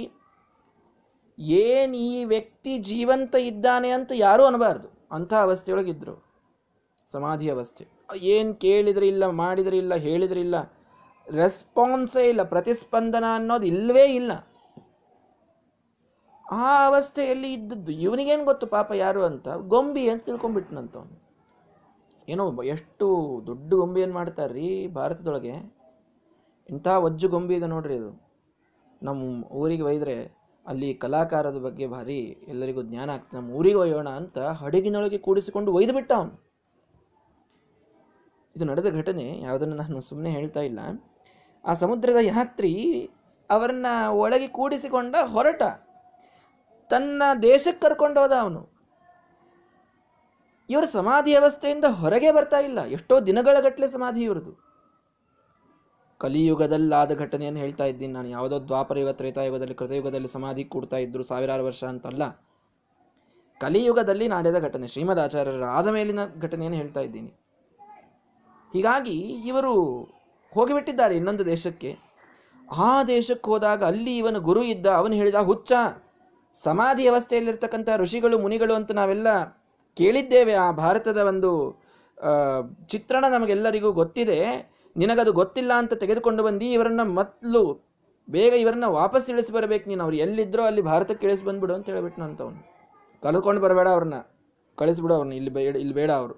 ಏನು ಈ ವ್ಯಕ್ತಿ ಜೀವಂತ ಇದ್ದಾನೆ ಅಂತ ಯಾರೂ ಅನ್ನಬಾರ್ದು ಅಂಥ ಅವಸ್ಥೆಯೊಳಗಿದ್ರು. ಸಮಾಧಿ ಅವಸ್ಥೆ. ಏನು ಕೇಳಿದ್ರೆ ಇಲ್ಲ, ಮಾಡಿದ್ರೆ ಇಲ್ಲ, ಹೇಳಿದ್ರೆ ಇಲ್ಲ ರೆಸ್ಪಾನ್ಸೇ ಇಲ್ಲ, ಪ್ರತಿಸ್ಪಂದನ ಅನ್ನೋದು ಇಲ್ಲವೇ ಇಲ್ಲ. ಆ ಅವಸ್ಥೆಯಲ್ಲಿ ಇದ್ದದ್ದು ಇವನಿಗೇನು ಗೊತ್ತು ಪಾಪ ಯಾರು ಅಂತ? ಗೊಂಬಿ ಅಂತ ಅವನು ಏನೋ ಎಷ್ಟು ದೊಡ್ಡ ಗೊಂಬೆಯನ್ನು ಮಾಡ್ತಾರ್ರಿ ಭಾರತದೊಳಗೆ? ಇಂಥ ವಜ್ಜು ಗೊಂಬಿ ಇದೆ ನೋಡ್ರಿ ಇದು. ನಮ್ಮ ಊರಿಗೆ ಒಯ್ದರೆ ಅಲ್ಲಿ ಕಲಾಕಾರದ ಬಗ್ಗೆ ಭಾರಿ ಎಲ್ಲರಿಗೂ ಜ್ಞಾನ ಆಗ್ತದೆ ನಮ್ಮ ಊರಿಗೆ ಒಯ್ಯೋಣ ಅಂತ ಹಡಗಿನೊಳಗೆ ಕೂಡಿಸಿಕೊಂಡು ಒಯ್ದು ಬಿಟ್ಟ ಅವನು ಇದು ನಡೆದ ಘಟನೆ, ಯಾವುದನ್ನು ನಾನು ಸುಮ್ಮನೆ ಹೇಳ್ತಾ ಇಲ್ಲ. ಆ ಸಮುದ್ರದ ಯಾತ್ರಿ ಅವರನ್ನ ಒಳಗೆ ಕೂಡಿಸಿಕೊಂಡ ಹೊರಟ. ತನ್ನ ದೇಶಕ್ಕೆ ಕರ್ಕೊಂಡು ಹೋದ ಅವನು. ಇವರು ಸಮಾಧಿ ವ್ಯವಸ್ಥೆಯಿಂದ ಹೊರಗೆ ಬರ್ತಾ ಇಲ್ಲ. ಎಷ್ಟೋ ದಿನಗಳ ಗಟ್ಟಲೆ ಸಮಾಧಿ ಇವರದು. ಕಲಿಯುಗದಲ್ಲಾದ ಘಟನೆಯನ್ನು ಹೇಳ್ತಾ ಇದ್ದೀನಿ. ನಾನು ಯಾವುದೋ ದ್ವಾಪರ ಯುಗ ತ್ರೇತಾಯುಗದಲ್ಲಿ, ಕೃತಯುಗದಲ್ಲಿ ಸಮಾಧಿ ಕೂಡ್ತಾ ಇದ್ರು ಸಾವಿರಾರು ವರ್ಷ ಅಂತಲ್ಲ. ಕಲಿಯುಗದಲ್ಲಿ ನಡೆದ ಘಟನೆ, ಶ್ರೀಮದ್ ಆಚಾರ್ಯರ ಆದ ಮೇಲಿನ ಘಟನೆಯನ್ನು ಹೇಳ್ತಾ ಇದ್ದೀನಿ. ಹೀಗಾಗಿ ಇವರು ಹೋಗಿಬಿಟ್ಟಿದ್ದಾರೆ ಇನ್ನೊಂದು ದೇಶಕ್ಕೆ. ಆ ದೇಶಕ್ಕೆ ಹೋದಾಗ ಅಲ್ಲಿ ಇವನ ಗುರು ಇದ್ದ, ಅವನು ಹೇಳಿದ ಹುಚ್ಚ ಸಮಾಧಿ ಅವಸ್ಥೆಯಲ್ಲಿರ್ತಕ್ಕಂಥ ಋಷಿಗಳು, ಮುನಿಗಳು ಅಂತ ನಾವೆಲ್ಲ ಕೇಳಿದ್ದೇವೆ. ಆ ಭಾರತದ ಒಂದು ಚಿತ್ರಣ ನಮಗೆಲ್ಲರಿಗೂ ಗೊತ್ತಿದೆ. ನಿನಗದು ಗೊತ್ತಿಲ್ಲ ಅಂತ ತೆಗೆದುಕೊಂಡು ಬಂದು ಇವರನ್ನ ಮೊದಲು ಬೇಗ ಇವರನ್ನ ವಾಪಸ್ ಇಳಿಸಿ ಬರಬೇಕು. ನೀನು ಅವ್ರು ಎಲ್ಲಿದ್ರೋ ಅಲ್ಲಿ ಭಾರತಕ್ಕೆ ಇಳಿಸಿ ಬಂದ್ಬಿಡು ಅಂತ ಹೇಳ್ಬಿಟ್ಟು ಅಂತವನು. ಕಳ್ಕೊಂಡು ಬರಬೇಡ ಅವ್ರನ್ನ. ಕಳಿಸ್ಬಿಡು ಅವ್ರನ್ನ. ಇಲ್ಲಿ ಬೇಡ ಇಲ್ಲಿ ಬೇಡ ಅವರು.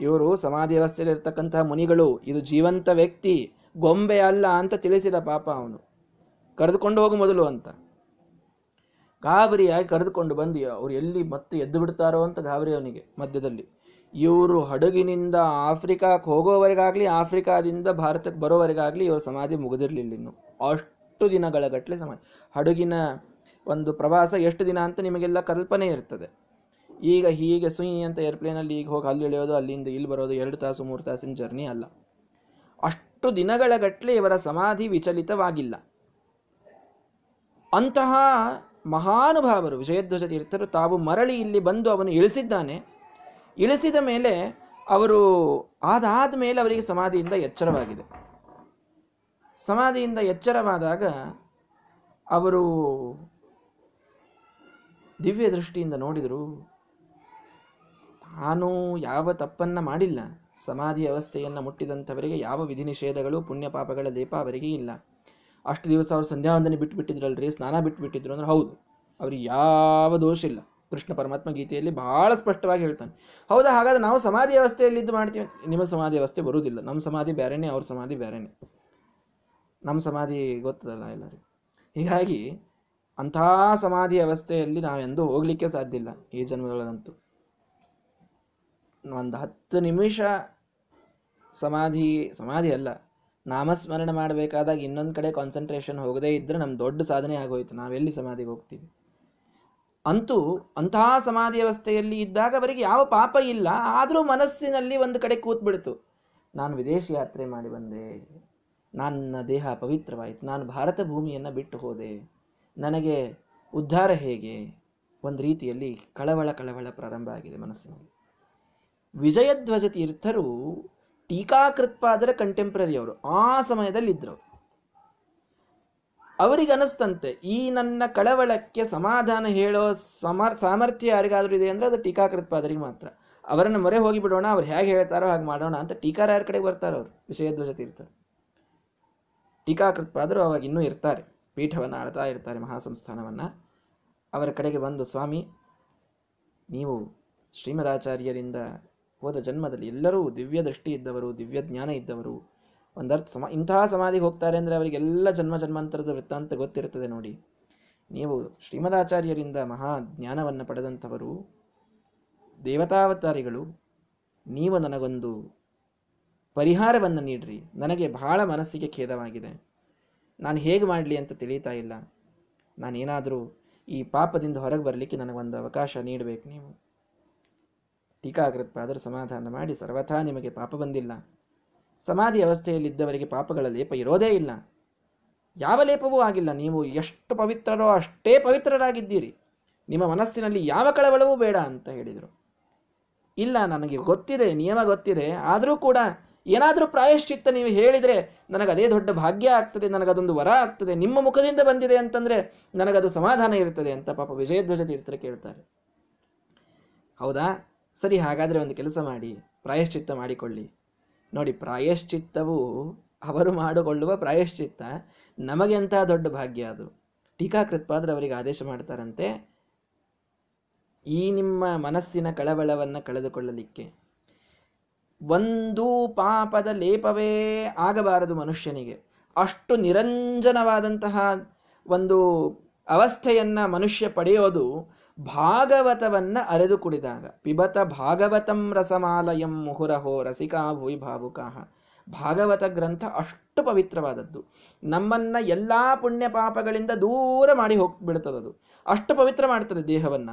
ಇವರು ಸಮಾಧಿ ವ್ಯವಸ್ಥೆಯಲ್ಲಿ ಇರ್ತಕ್ಕಂತಹ ಮುನಿಗಳು. ಇದು ಜೀವಂತ ವ್ಯಕ್ತಿ. ಗೊಂಬೆ ಅಲ್ಲ ಅಂತ ತಿಳಿಸಿದ ಪಾಪ ಅವನು. ಕರೆದುಕೊಂಡು ಹೋಗು ಮೊದಲು ಅಂತ. ಗಾಬರಿಯಾಗಿ ಕರೆದುಕೊಂಡು ಬಂದು ಅವರು ಎಲ್ಲಿ ಮತ್ತೆ ಎದ್ದು ಬಿಡ್ತಾರೋ ಅಂತ ಗಾಬರಿ ಅವನಿಗೆ ಮಧ್ಯದಲ್ಲಿ. ಇವರು ಹಡಗಿನಿಂದ ಆಫ್ರಿಕಾಕ್ಕೆ ಹೋಗೋವರೆಗಾಗಲಿ, ಆಫ್ರಿಕಾದಿಂದ ಭಾರತಕ್ಕೆ ಬರೋವರೆಗಾಗಲಿ ಇವರು ಸಮಾಧಿ ಮುಗಿದಿರಲಿಲ್ಲ ಇನ್ನು. ಅಷ್ಟು ದಿನಗಳ ಗಟ್ಟಲೆ ಸಮಾಧಿ. ಹಡಗಿನ ಒಂದು ಪ್ರವಾಸ ಎಷ್ಟು ದಿನ ಅಂತ ನಿಮಗೆಲ್ಲ ಕಲ್ಪನೆ ಇರ್ತದೆ. ಈಗ ಹೀಗೆ ಸುಯಿ ಅಂತ ಏರ್ಪ್ಲೇನಲ್ಲಿ ಈಗ ಹೋಗಿ ಅಲ್ಲಿ ಇಳಿಯೋದು, ಅಲ್ಲಿಂದ ಇಲ್ಲಿ ಬರೋದು ಎರಡು ತಾಸು, ಮೂರು ತಾಸಿನ ಜರ್ನಿ ಅಲ್ಲ. ಅಷ್ಟು ದಿನಗಳ ಗಟ್ಟಲೆ ಇವರ ಸಮಾಧಿ ವಿಚಲಿತವಾಗಿಲ್ಲ. ಅಂತಹ ಮಹಾನುಭಾವರು ವಿಜಯಧ್ವಜ ತೀರ್ಥರು ತಾವು ಮರಳಿ ಇಲ್ಲಿ ಬಂದು ಅವನು ಇಳಿಸಿದ್ದಾನೆ. ಇಳಿಸಿದ ಮೇಲೆ ಅವರು ಆದಾದ ಮೇಲೆ ಅವರಿಗೆ ಸಮಾಧಿಯಿಂದ ಎಚ್ಚರವಾಗಿದೆ. ಸಮಾಧಿಯಿಂದ ಎಚ್ಚರವಾದಾಗ ಅವರು ದಿವ್ಯ ದೃಷ್ಟಿಯಿಂದ ನೋಡಿದರು. ತಾನು ಯಾವ ತಪ್ಪನ್ನು ಮಾಡಿಲ್ಲ. ಸಮಾಧಿ ಅವಸ್ಥೆಯನ್ನು ಮುಟ್ಟಿದಂಥವರಿಗೆ ಯಾವ ವಿಧಿ ನಿಷೇಧಗಳು ಪುಣ್ಯ ಪಾಪಗಳ ಲೇಪ ಅವರಿಗೆ ಇಲ್ಲ. ಅಷ್ಟು ದಿವಸ ಅವರು ಸಂಧ್ಯಾವಂದನೆ ಬಿಟ್ಟುಬಿಟ್ಟಿದ್ರಲ್ರಿ ಸ್ನಾನ ಬಿಟ್ಟುಬಿಟ್ಟಿದ್ರು ಅಂದ್ರೆ ಹೌದು. ಅವ್ರಿಗೆ ಯಾವ ದೋಷ ಇಲ್ಲ. ಕೃಷ್ಣ ಪರಮಾತ್ಮ ಗೀತೆಯಲ್ಲಿ ಬಹಳ ಸ್ಪಷ್ಟವಾಗಿ ಹೇಳ್ತಾನೆ. ಹೌದಾ, ಹಾಗಾದ್ರೆ ನಾವು ಸಮಾಧಿ ವ್ಯವಸ್ಥೆಯಲ್ಲಿ ಇದ್ದು ಮಾಡ್ತೀವಿ? ನಿಮ್ಮ ಸಮಾಧಿ ವ್ಯವಸ್ಥೆ ಬರುವುದಿಲ್ಲ. ನಮ್ಮ ಸಮಾಧಿ ಬೇರೆನೇ ಅವ್ರ ಸಮಾಧಿ ಬೇರೆನೇ ನಮ್ಮ ಸಮಾಧಿ ಗೊತ್ತದಲ್ಲ ಎಲ್ಲರಿಗೂ? ಹೀಗಾಗಿ ಅಂಥ ಸಮಾಧಿ ಅವಸ್ಥೆಯಲ್ಲಿ ನಾವೆಂದೂ ಹೋಗ್ಲಿಕ್ಕೆ ಸಾಧ್ಯ ಇಲ್ಲ ಈ ಜನ್ಮದೊಳಗಂತೂ. ಒಂದು ಹತ್ತು ನಿಮಿಷ ಸಮಾಧಿ ಸಮಾಧಿ ಅಲ್ಲ ನಾಮಸ್ಮರಣೆ ಮಾಡಬೇಕಾದಾಗ ಇನ್ನೊಂದು ಕಡೆ ಕಾನ್ಸಂಟ್ರೇಷನ್ ಹೋಗದೇ ಇದ್ರೆ ನಮ್ಮ ದೊಡ್ಡ ಸಾಧನೆ ಆಗೋಯ್ತು. ನಾವೆಲ್ಲಿ ಸಮಾಧಿಗೆ ಹೋಗ್ತೀವಿ? ಅಂತೂ ಅಂತಹ ಸಮಾಧಿ ಅವಸ್ಥೆಯಲ್ಲಿ ಇದ್ದಾಗ ಅವರಿಗೆ ಯಾವ ಪಾಪ ಇಲ್ಲ. ಆದರೂ ಮನಸ್ಸಿನಲ್ಲಿ ಒಂದು ಕಡೆ ಕೂತ್ಬಿಡ್ತು. ನಾನು ವಿದೇಶಿ ಯಾತ್ರೆ ಮಾಡಿ ಬಂದೆ. ನನ್ನ ದೇಹ ಪವಿತ್ರವಾಯಿತು. ನಾನು ಭಾರತ ಭೂಮಿಯನ್ನು ಬಿಟ್ಟು ಹೋದೆ. ನನಗೆ ಉದ್ಧಾರ ಹೇಗೆ? ಒಂದು ರೀತಿಯಲ್ಲಿ ಕಳವಳ ಕಳವಳ ಪ್ರಾರಂಭ ಆಗಿದೆ ಮನಸ್ಸಿನಲ್ಲಿ. ವಿಜಯಧ್ವಜ ತೀರ್ಥರು ಟೀಕಾಕೃತ್ಪಾದರ ಕಂಟೆಂಪ್ರರಿ ಅವರು, ಆ ಸಮಯದಲ್ಲಿ ಇದ್ರು ಅವರಿಗೆ ಅನಿಸ್ತಂತೆ ಈ ನನ್ನ ಕಳವಳಕ್ಕೆ ಸಮಾಧಾನ ಹೇಳೋ ಸಮರ್, ಸಾಮರ್ಥ್ಯ ಯಾರಿಗಾದ್ರೂ ಇದೆ ಅಂದ್ರೆ ಅದು ಟೀಕಾಕೃತ್ಪಾದರಿಗೆ ಮಾತ್ರ. ಅವರನ್ನು ಮೊರೆ ಹೋಗಿ ಬಿಡೋಣ ಅವ್ರು ಹೇಗೆ ಹೇಳ್ತಾರೋ ಹಾಗೆ ಮಾಡೋಣ ಅಂತ ಟೀಕಾರ ಯಾರ ಕಡೆಗೆ ಬರ್ತಾರೆ ಅವರು? ವಿಷಯಧ್ವಜ ತೀರ್ಥರು ಟೀಕಾಕೃತ್ಪಾದರು ಅವಾಗ ಇನ್ನೂ ಇರ್ತಾರೆ, ಪೀಠವನ್ನು ಆಳ್ತಾ ಇರ್ತಾರೆ, ಮಹಾಸಂಸ್ಥಾನವನ್ನು. ಅವರ ಕಡೆಗೆ ಬಂದು, ಸ್ವಾಮಿ, ನೀವು ಶ್ರೀಮದಾಚಾರ್ಯರಿಂದ ಹೋದ ಜನ್ಮದಲ್ಲಿ ಎಲ್ಲರೂ ದಿವ್ಯ ದೃಷ್ಟಿ ಇದ್ದವರು, ದಿವ್ಯ ಜ್ಞಾನ ಇದ್ದವರು. ಒಂದರ್ಥ ಸಮ, ಇಂತಹ ಸಮಾಧಿಗೆ ಹೋಗ್ತಾರೆ ಅಂದರೆ ಅವರಿಗೆಲ್ಲ ಜನ್ಮ ಜನ್ಮಾಂತರದ ವೃತ್ತಾಂತ ಗೊತ್ತಿರುತ್ತದೆ ನೋಡಿ. ನೀವು ಶ್ರೀಮದಾಚಾರ್ಯರಿಂದ ಮಹಾ ಜ್ಞಾನವನ್ನು ಪಡೆದಂಥವರು, ದೇವತಾವತಾರಿಗಳು, ನೀವು ನನಗೊಂದು ಪರಿಹಾರವನ್ನು ನೀಡ್ರಿ. ನನಗೆ ಬಹಳ ಮನಸ್ಸಿಗೆ ಖೇದವಾಗಿದೆ. ನಾನು ಹೇಗೆ ಮಾಡಲಿ ಅಂತ ತಿಳಿತಾ ಇಲ್ಲ. ನಾನೇನಾದರೂ ಈ ಪಾಪದಿಂದ ಹೊರಗೆ ಬರಲಿಕ್ಕೆ ನನಗೊಂದು ಅವಕಾಶ ನೀಡಬೇಕು ನೀವು. ಟೀಕಾಕೃತ್ಪಾದರು ಸಮಾಧಾನ ಮಾಡಿ, ಸರ್ವಥಾ ನಿಮಗೆ ಪಾಪ ಬಂದಿಲ್ಲ. ಸಮಾಧಿ ಅವಸ್ಥೆಯಲ್ಲಿದ್ದವರಿಗೆ ಪಾಪಗಳ ಲೇಪ ಇರೋದೇ ಇಲ್ಲ. ಯಾವ ಲೇಪವೂ ಆಗಿಲ್ಲ. ನೀವು ಎಷ್ಟು ಪವಿತ್ರರೋ ಅಷ್ಟೇ ಪವಿತ್ರರಾಗಿದ್ದೀರಿ. ನಿಮ್ಮ ಮನಸ್ಸಿನಲ್ಲಿ ಯಾವ ಕಳವಳವೂ ಬೇಡ ಅಂತ ಹೇಳಿದರು. ಇಲ್ಲ, ನನಗೆ ಗೊತ್ತಿದೆ, ನಿಯಮ ಗೊತ್ತಿದೆ. ಆದರೂ ಕೂಡ ಏನಾದರೂ ಪ್ರಾಯಶ್ಚಿತ್ತ ನೀವು ಹೇಳಿದರೆ ನನಗದೇ ದೊಡ್ಡ ಭಾಗ್ಯ ಆಗ್ತದೆ ನನಗದೊಂದು ವರ ಆಗ್ತದೆ, ನಿಮ್ಮ ಮುಖದಿಂದ ಬಂದಿದೆ ಅಂತಂದರೆ ನನಗದು ಸಮಾಧಾನ ಇರ್ತದೆ ಅಂತ ಪಾಪ ವಿಜಯಧ್ವಜ ತೀರ್ಥರು ಕೇಳ್ತಾರೆ. ಹೌದಾ? ಸರಿ, ಹಾಗಾದರೆ ಒಂದು ಕೆಲಸ ಮಾಡಿ, ಪ್ರಾಯಶ್ಚಿತ್ತ ಮಾಡಿಕೊಳ್ಳಿ. ನೋಡಿ, ಪ್ರಾಯಶ್ಚಿತ್ತವು ಅವರು ಮಾಡಿಕೊಳ್ಳುವ ಪ್ರಾಯಶ್ಚಿತ್ತ ನಮಗೆ ಅಂತ ದೊಡ್ಡ ಭಾಗ್ಯ ಅದು. ಟೀಕಾಕೃತ್ಪಾದ್ರೆ ಅವರಿಗೆ ಆದೇಶ ಮಾಡ್ತಾರಂತೆ, ಈ ನಿಮ್ಮ ಮನಸ್ಸಿನ ಕಳವಳವನ್ನು ಕಳೆದುಕೊಳ್ಳಲಿಕ್ಕೆ. ಒಂದು ಪಾಪದ ಲೇಪವೇ ಆಗಬಾರದು ಮನುಷ್ಯನಿಗೆ. ಅಷ್ಟು ನಿರಂಜನವಾದಂತಹ ಒಂದು ಅವಸ್ಥೆಯನ್ನು ಮನುಷ್ಯ ಪಡೆಯೋದು ಭಾಗವತವನ್ನ ಅರೆದು ಕುಡಿದಾಗ, ಪಿಬತ ಭಾಗವತಂ ರಸಮಾಲಯಂ ಮುಹುರಹೋ ರಸಿಕಾ ಭೂಯಿ ಭಾವುಕಾಹ ಭಾಗವತ ಗ್ರಂಥ ಅಷ್ಟು ಪವಿತ್ರವಾದದ್ದು. ನಮ್ಮನ್ನ ಎಲ್ಲಾ ಪುಣ್ಯ ಪಾಪಗಳಿಂದ ದೂರ ಮಾಡಿ ಹೋಗ್ಬಿಡ್ತದದು. ಅಷ್ಟು ಪವಿತ್ರ ಮಾಡ್ತದೆ ದೇಹವನ್ನ.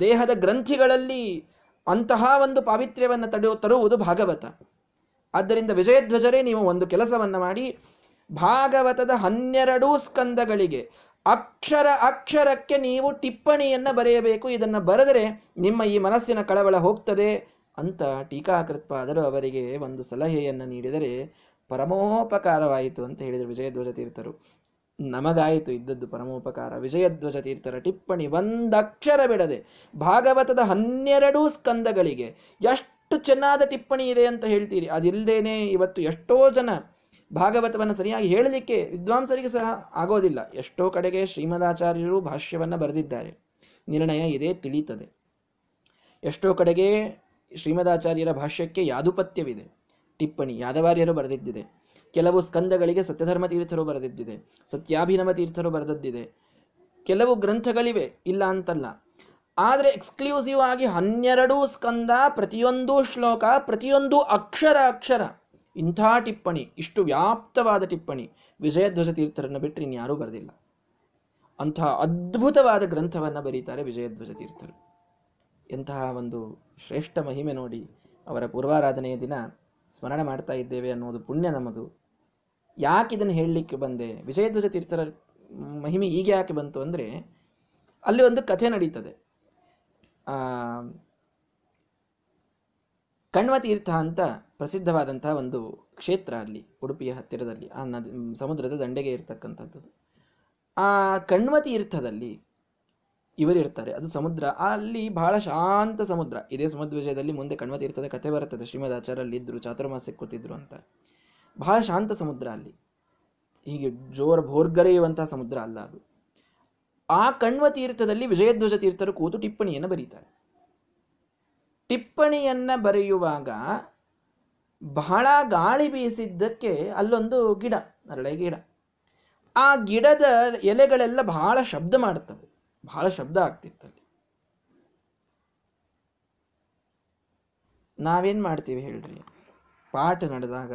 ದೇಹದ ಗ್ರಂಥಿಗಳಲ್ಲಿ ಅಂತಹ ಒಂದು ಪಾವಿತ್ರ್ಯವನ್ನು ತಡೆಯು ತರುವುದು ಭಾಗವತ. ಆದ್ದರಿಂದ ವಿಜಯಧ್ವಜರೇ ನೀವು ಒಂದು ಕೆಲಸವನ್ನ ಮಾಡಿ, ಭಾಗವತದ ಹನ್ನೆರಡೂ ಸ್ಕಂದಗಳಿಗೆ ಅಕ್ಷರ ಅಕ್ಷರಕ್ಕೆ ನೀವು ಟಿಪ್ಪಣಿಯನ್ನು ಬರೆಯಬೇಕು. ಇದನ್ನು ಬರೆದರೆ ನಿಮ್ಮ ಈ ಮನಸ್ಸಿನ ಕಳವಳ ಹೋಗ್ತದೆ ಅಂತ ಟೀಕಾಕೃತ್ಪಾದರು ಅವರಿಗೆ ಒಂದು ಸಲಹೆಯನ್ನು ನೀಡಿದರೆ ಪರಮೋಪಕಾರವಾಯಿತು ಅಂತ ಹೇಳಿದರು ವಿಜಯಧ್ವಜ ತೀರ್ಥರು ನಮಗಾಯಿತು ಇದ್ದದ್ದು ಪರಮೋಪಕಾರ. ವಿಜಯಧ್ವಜ ತೀರ್ಥರ ಟಿಪ್ಪಣಿ ಒಂದಕ್ಷರ ಬಿಡದೆ ಭಾಗವತದ ಹನ್ನೆರಡು ಸ್ಕಂದಗಳಿಗೆ ಎಷ್ಟು ಚೆನ್ನಾದ ಟಿಪ್ಪಣಿ ಇದೆ ಅಂತ ಹೇಳ್ತೀರಿ. ಅದಿಲ್ಲದೇನೆ ಇವತ್ತು ಎಷ್ಟೋ ಜನ ಭಾಗವತವನ್ನು ಸರಿಯಾಗಿ ಹೇಳಲಿಕ್ಕೆ ವಿದ್ವಾಂಸರಿಗೆ ಸಹ ಆಗೋದಿಲ್ಲ. ಎಷ್ಟೋ ಕಡೆಗೆ ಶ್ರೀಮದಾಚಾರ್ಯರು ಭಾಷ್ಯವನ್ನು ಬರೆದಿದ್ದಾರೆ. ನಿರ್ಣಯ ಇದೇ ತಿಳೀತದೆ. ಎಷ್ಟೋ ಕಡೆಗೆ ಶ್ರೀಮದಾಚಾರ್ಯರ ಭಾಷ್ಯಕ್ಕೆ ಯಾದುಪತ್ಯವಿದೆ. ಟಿಪ್ಪಣಿ ಯಾದವಾರ್ಯರು ಬರೆದಿದ್ದಿದೆ. ಕೆಲವು ಸ್ಕಂದಗಳಿಗೆ ಸತ್ಯಧರ್ಮ ತೀರ್ಥರು ಬರೆದಿದ್ದಿದೆ. ಸತ್ಯಾಭಿನವ ತೀರ್ಥರು ಬರೆದದ್ದಿದೆ. ಕೆಲವು ಗ್ರಂಥಗಳಿವೆ, ಇಲ್ಲ ಅಂತಲ್ಲ. ಆದರೆ ಎಕ್ಸ್ಕ್ಲೂಸಿವ್ ಆಗಿ ಹನ್ನೆರಡು ಸ್ಕಂದ ಪ್ರತಿಯೊಂದು ಶ್ಲೋಕ ಪ್ರತಿಯೊಂದು ಅಕ್ಷರ ಅಕ್ಷರ. ಇಂಥ ಟಿಪ್ಪಣಿ, ಇಷ್ಟು ವ್ಯಾಪ್ತವಾದ ಟಿಪ್ಪಣಿ ವಿಜಯಧ್ವಜ ತೀರ್ಥರನ್ನು ಬಿಟ್ಟರೆ ಇನ್ಯಾರೂ ಬರೆದಿಲ್ಲ. ಅಂತಹ ಅದ್ಭುತವಾದ ಗ್ರಂಥವನ್ನು ಬರೀತಾರೆ ವಿಜಯಧ್ವಜ ತೀರ್ಥರು ಎಂತಹ ಒಂದು ಶ್ರೇಷ್ಠ ಮಹಿಮೆ ನೋಡಿ ಅವರ ಪೂರ್ವಾರಾಧನೆಯ ದಿನ ಸ್ಮರಣೆ ಮಾಡ್ತಾ ಇದ್ದೇವೆ ಅನ್ನೋದು ಪುಣ್ಯ ನಮ್ಮದು. ಯಾಕೆ ಇದನ್ನು ಹೇಳಲಿಕ್ಕೆ ಬಂದೆ? ವಿಜಯಧ್ವಜ ತೀರ್ಥರ ಮಹಿಮೆ ಈಗ ಯಾಕೆ ಬಂತು ಅಂದರೆ ಅಲ್ಲಿ ಒಂದು ಕಥೆ ನಡೀತದೆ. ಆ ಕಣ್ವ ತೀರ್ಥ ಅಂತ ಪ್ರಸಿದ್ಧವಾದಂತಹ ಒಂದು ಕ್ಷೇತ್ರ ಅಲ್ಲಿ, ಉಡುಪಿಯ ಹತ್ತಿರದಲ್ಲಿ, ಆ ನದಿ, ಸಮುದ್ರದ ದಂಡೆಗೆ ಇರತಕ್ಕಂಥದ್ದು. ಆ ಕಣ್ವ ತೀರ್ಥದಲ್ಲಿ ಇವರಿರ್ತಾರೆ ಅದು ಸಮುದ್ರ. ಅಲ್ಲಿ ಬಹಳ ಶಾಂತ ಸಮುದ್ರ. ಇದೇ ಸಮುದ್ರ ವಿಜಯದಲ್ಲಿ ಮುಂದೆ ಕಣ್ವ ತೀರ್ಥದ ಕಥೆ ಬರುತ್ತದೆ. ಶ್ರೀಮದ್ ಆಚಾರಲ್ಲಿ ಇದ್ರು ಚಾತುರ್ಮಾಸಕ್ಕೆ ಕೂತಿದ್ರು ಅಂತ. ಬಹಳ ಶಾಂತ ಸಮುದ್ರ ಅಲ್ಲಿ. ಹೀಗೆ ಜೋರ ಭೋರ್ಗರೆಯುವಂತಹ ಸಮುದ್ರ ಅಲ್ಲ ಅದು. ಆ ಕಣ್ವ ತೀರ್ಥದಲ್ಲಿ ವಿಜಯಧ್ವಜ ತೀರ್ಥರು ಕೂತು ಟಿಪ್ಪಣಿಯನ್ನು ಬರೀತಾರೆ. ಟಿಪ್ಪಣಿಯನ್ನ ಬರೆಯುವಾಗ ಬಹಳ ಗಾಳಿ ಬೀಸಿದ್ದಕ್ಕೆ ಅಲ್ಲೊಂದು ಗಿಡ, ಅರಳೆ ಗಿಡ. ಆ ಗಿಡದ ಎಲೆಗಳೆಲ್ಲ ಬಹಳ ಶಬ್ದ ಮಾಡ್ತವೆ, ಬಹಳ ಶಬ್ದ ಆಗ್ತಿತ್ತಲ್ಲಿ ನಾವೇನ್ ಮಾಡ್ತೀವಿ ಹೇಳ್ರಿ? ಪಾಠ ನಡೆದಾಗ,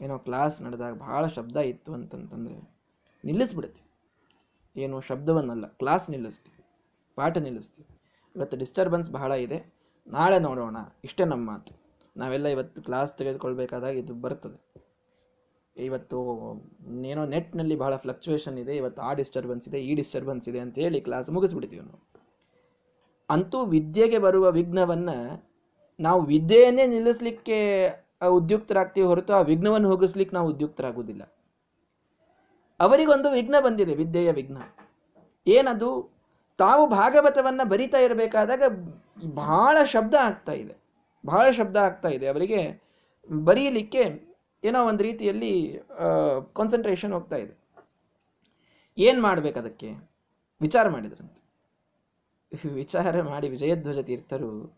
ಏನೋ ಕ್ಲಾಸ್ ನಡೆದಾಗ ಬಹಳ ಶಬ್ದ ಇತ್ತು ಅಂತಂತಂದ್ರೆ ನಿಲ್ಲಿಸ್ಬಿಡ್ತೀವಿ. ಏನು ಶಬ್ದವನ್ನಲ್ಲ ಕ್ಲಾಸ್ ನಿಲ್ಲಿಸ್ತೀವಿ, ಪಾಠ ನಿಲ್ಲಿಸ್ತೀವಿ. ಇವತ್ತು ಡಿಸ್ಟರ್ಬೆನ್ಸ್ ಬಹಳ ಇದೆ. ನಾಳೆ ನೋಡೋಣ. ಇಷ್ಟೇ ನಮ್ಮ ಮಾತು. ನಾವೆಲ್ಲ ಇವತ್ತು ಕ್ಲಾಸ್ ತೆಗೆದುಕೊಳ್ಬೇಕಾದಾಗ ಇದು ಬರ್ತದೆ. ಇವತ್ತು ಏನೋ ನೆಟ್ನಲ್ಲಿ ಬಹಳ ಫ್ಲಕ್ಚುಯೇಷನ್ ಇದೆ. ಇವತ್ತು ಆ ಡಿಸ್ಟರ್ಬೆನ್ಸ್ ಇದೆ, ಈ ಡಿಸ್ಟರ್ಬೆನ್ಸ್ ಇದೆ ಅಂತ ಹೇಳಿ ಕ್ಲಾಸ್ ಮುಗಿಸ್ಬಿಡ್ತೀವಿ ನಾವು. ಅಂತೂ ವಿದ್ಯೆಗೆ ಬರುವ ವಿಘ್ನವನ್ನ ನಾವು ವಿದ್ಯೆಯನ್ನೇ ನಿಲ್ಲಿಸ್ಲಿಕ್ಕೆ ಉದ್ಯುಕ್ತರಾಗ್ತೀವಿ ಹೊರತು ಆ ವಿಘ್ನವನ್ನು ಹೋಗಿಸ್ಲಿಕ್ಕೆ ನಾವು ಉದ್ಯುಕ್ತರಾಗುವುದಿಲ್ಲ. ಅವರಿಗೊಂದು ವಿಘ್ನ ಬಂದಿದೆ, ವಿದ್ಯೆಯ ವಿಘ್ನ. ಏನದು? ತಾವು ಭಾಗವತವನ್ನ ಬರಿತಾ ಇರಬೇಕಾದಾಗ ಬಹಳ ಶಬ್ದ ಆಗ್ತಾ ಇದೆ. ಬಹಳ ಶಬ್ದ ಆಗ್ತಾ ಇದೆ. ಅವರಿಗೆ ಬರೀಲಿಕ್ಕೆ ಏನೋ ಒಂದು ರೀತಿಯಲ್ಲಿ ಕಾನ್ಸಂಟ್ರೇಷನ್ ಹೋಗ್ತಾ ಇದೆ. ಏನ್ ಮಾಡ್ಬೇಕು ಅದಕ್ಕೆ? ವಿಚಾರ ಮಾಡಿದ್ರಂತೆ. ವಿಚಾರ ಮಾಡಿ ವಿಜಯಧ್ವಜ ತೀರ್ಥರು,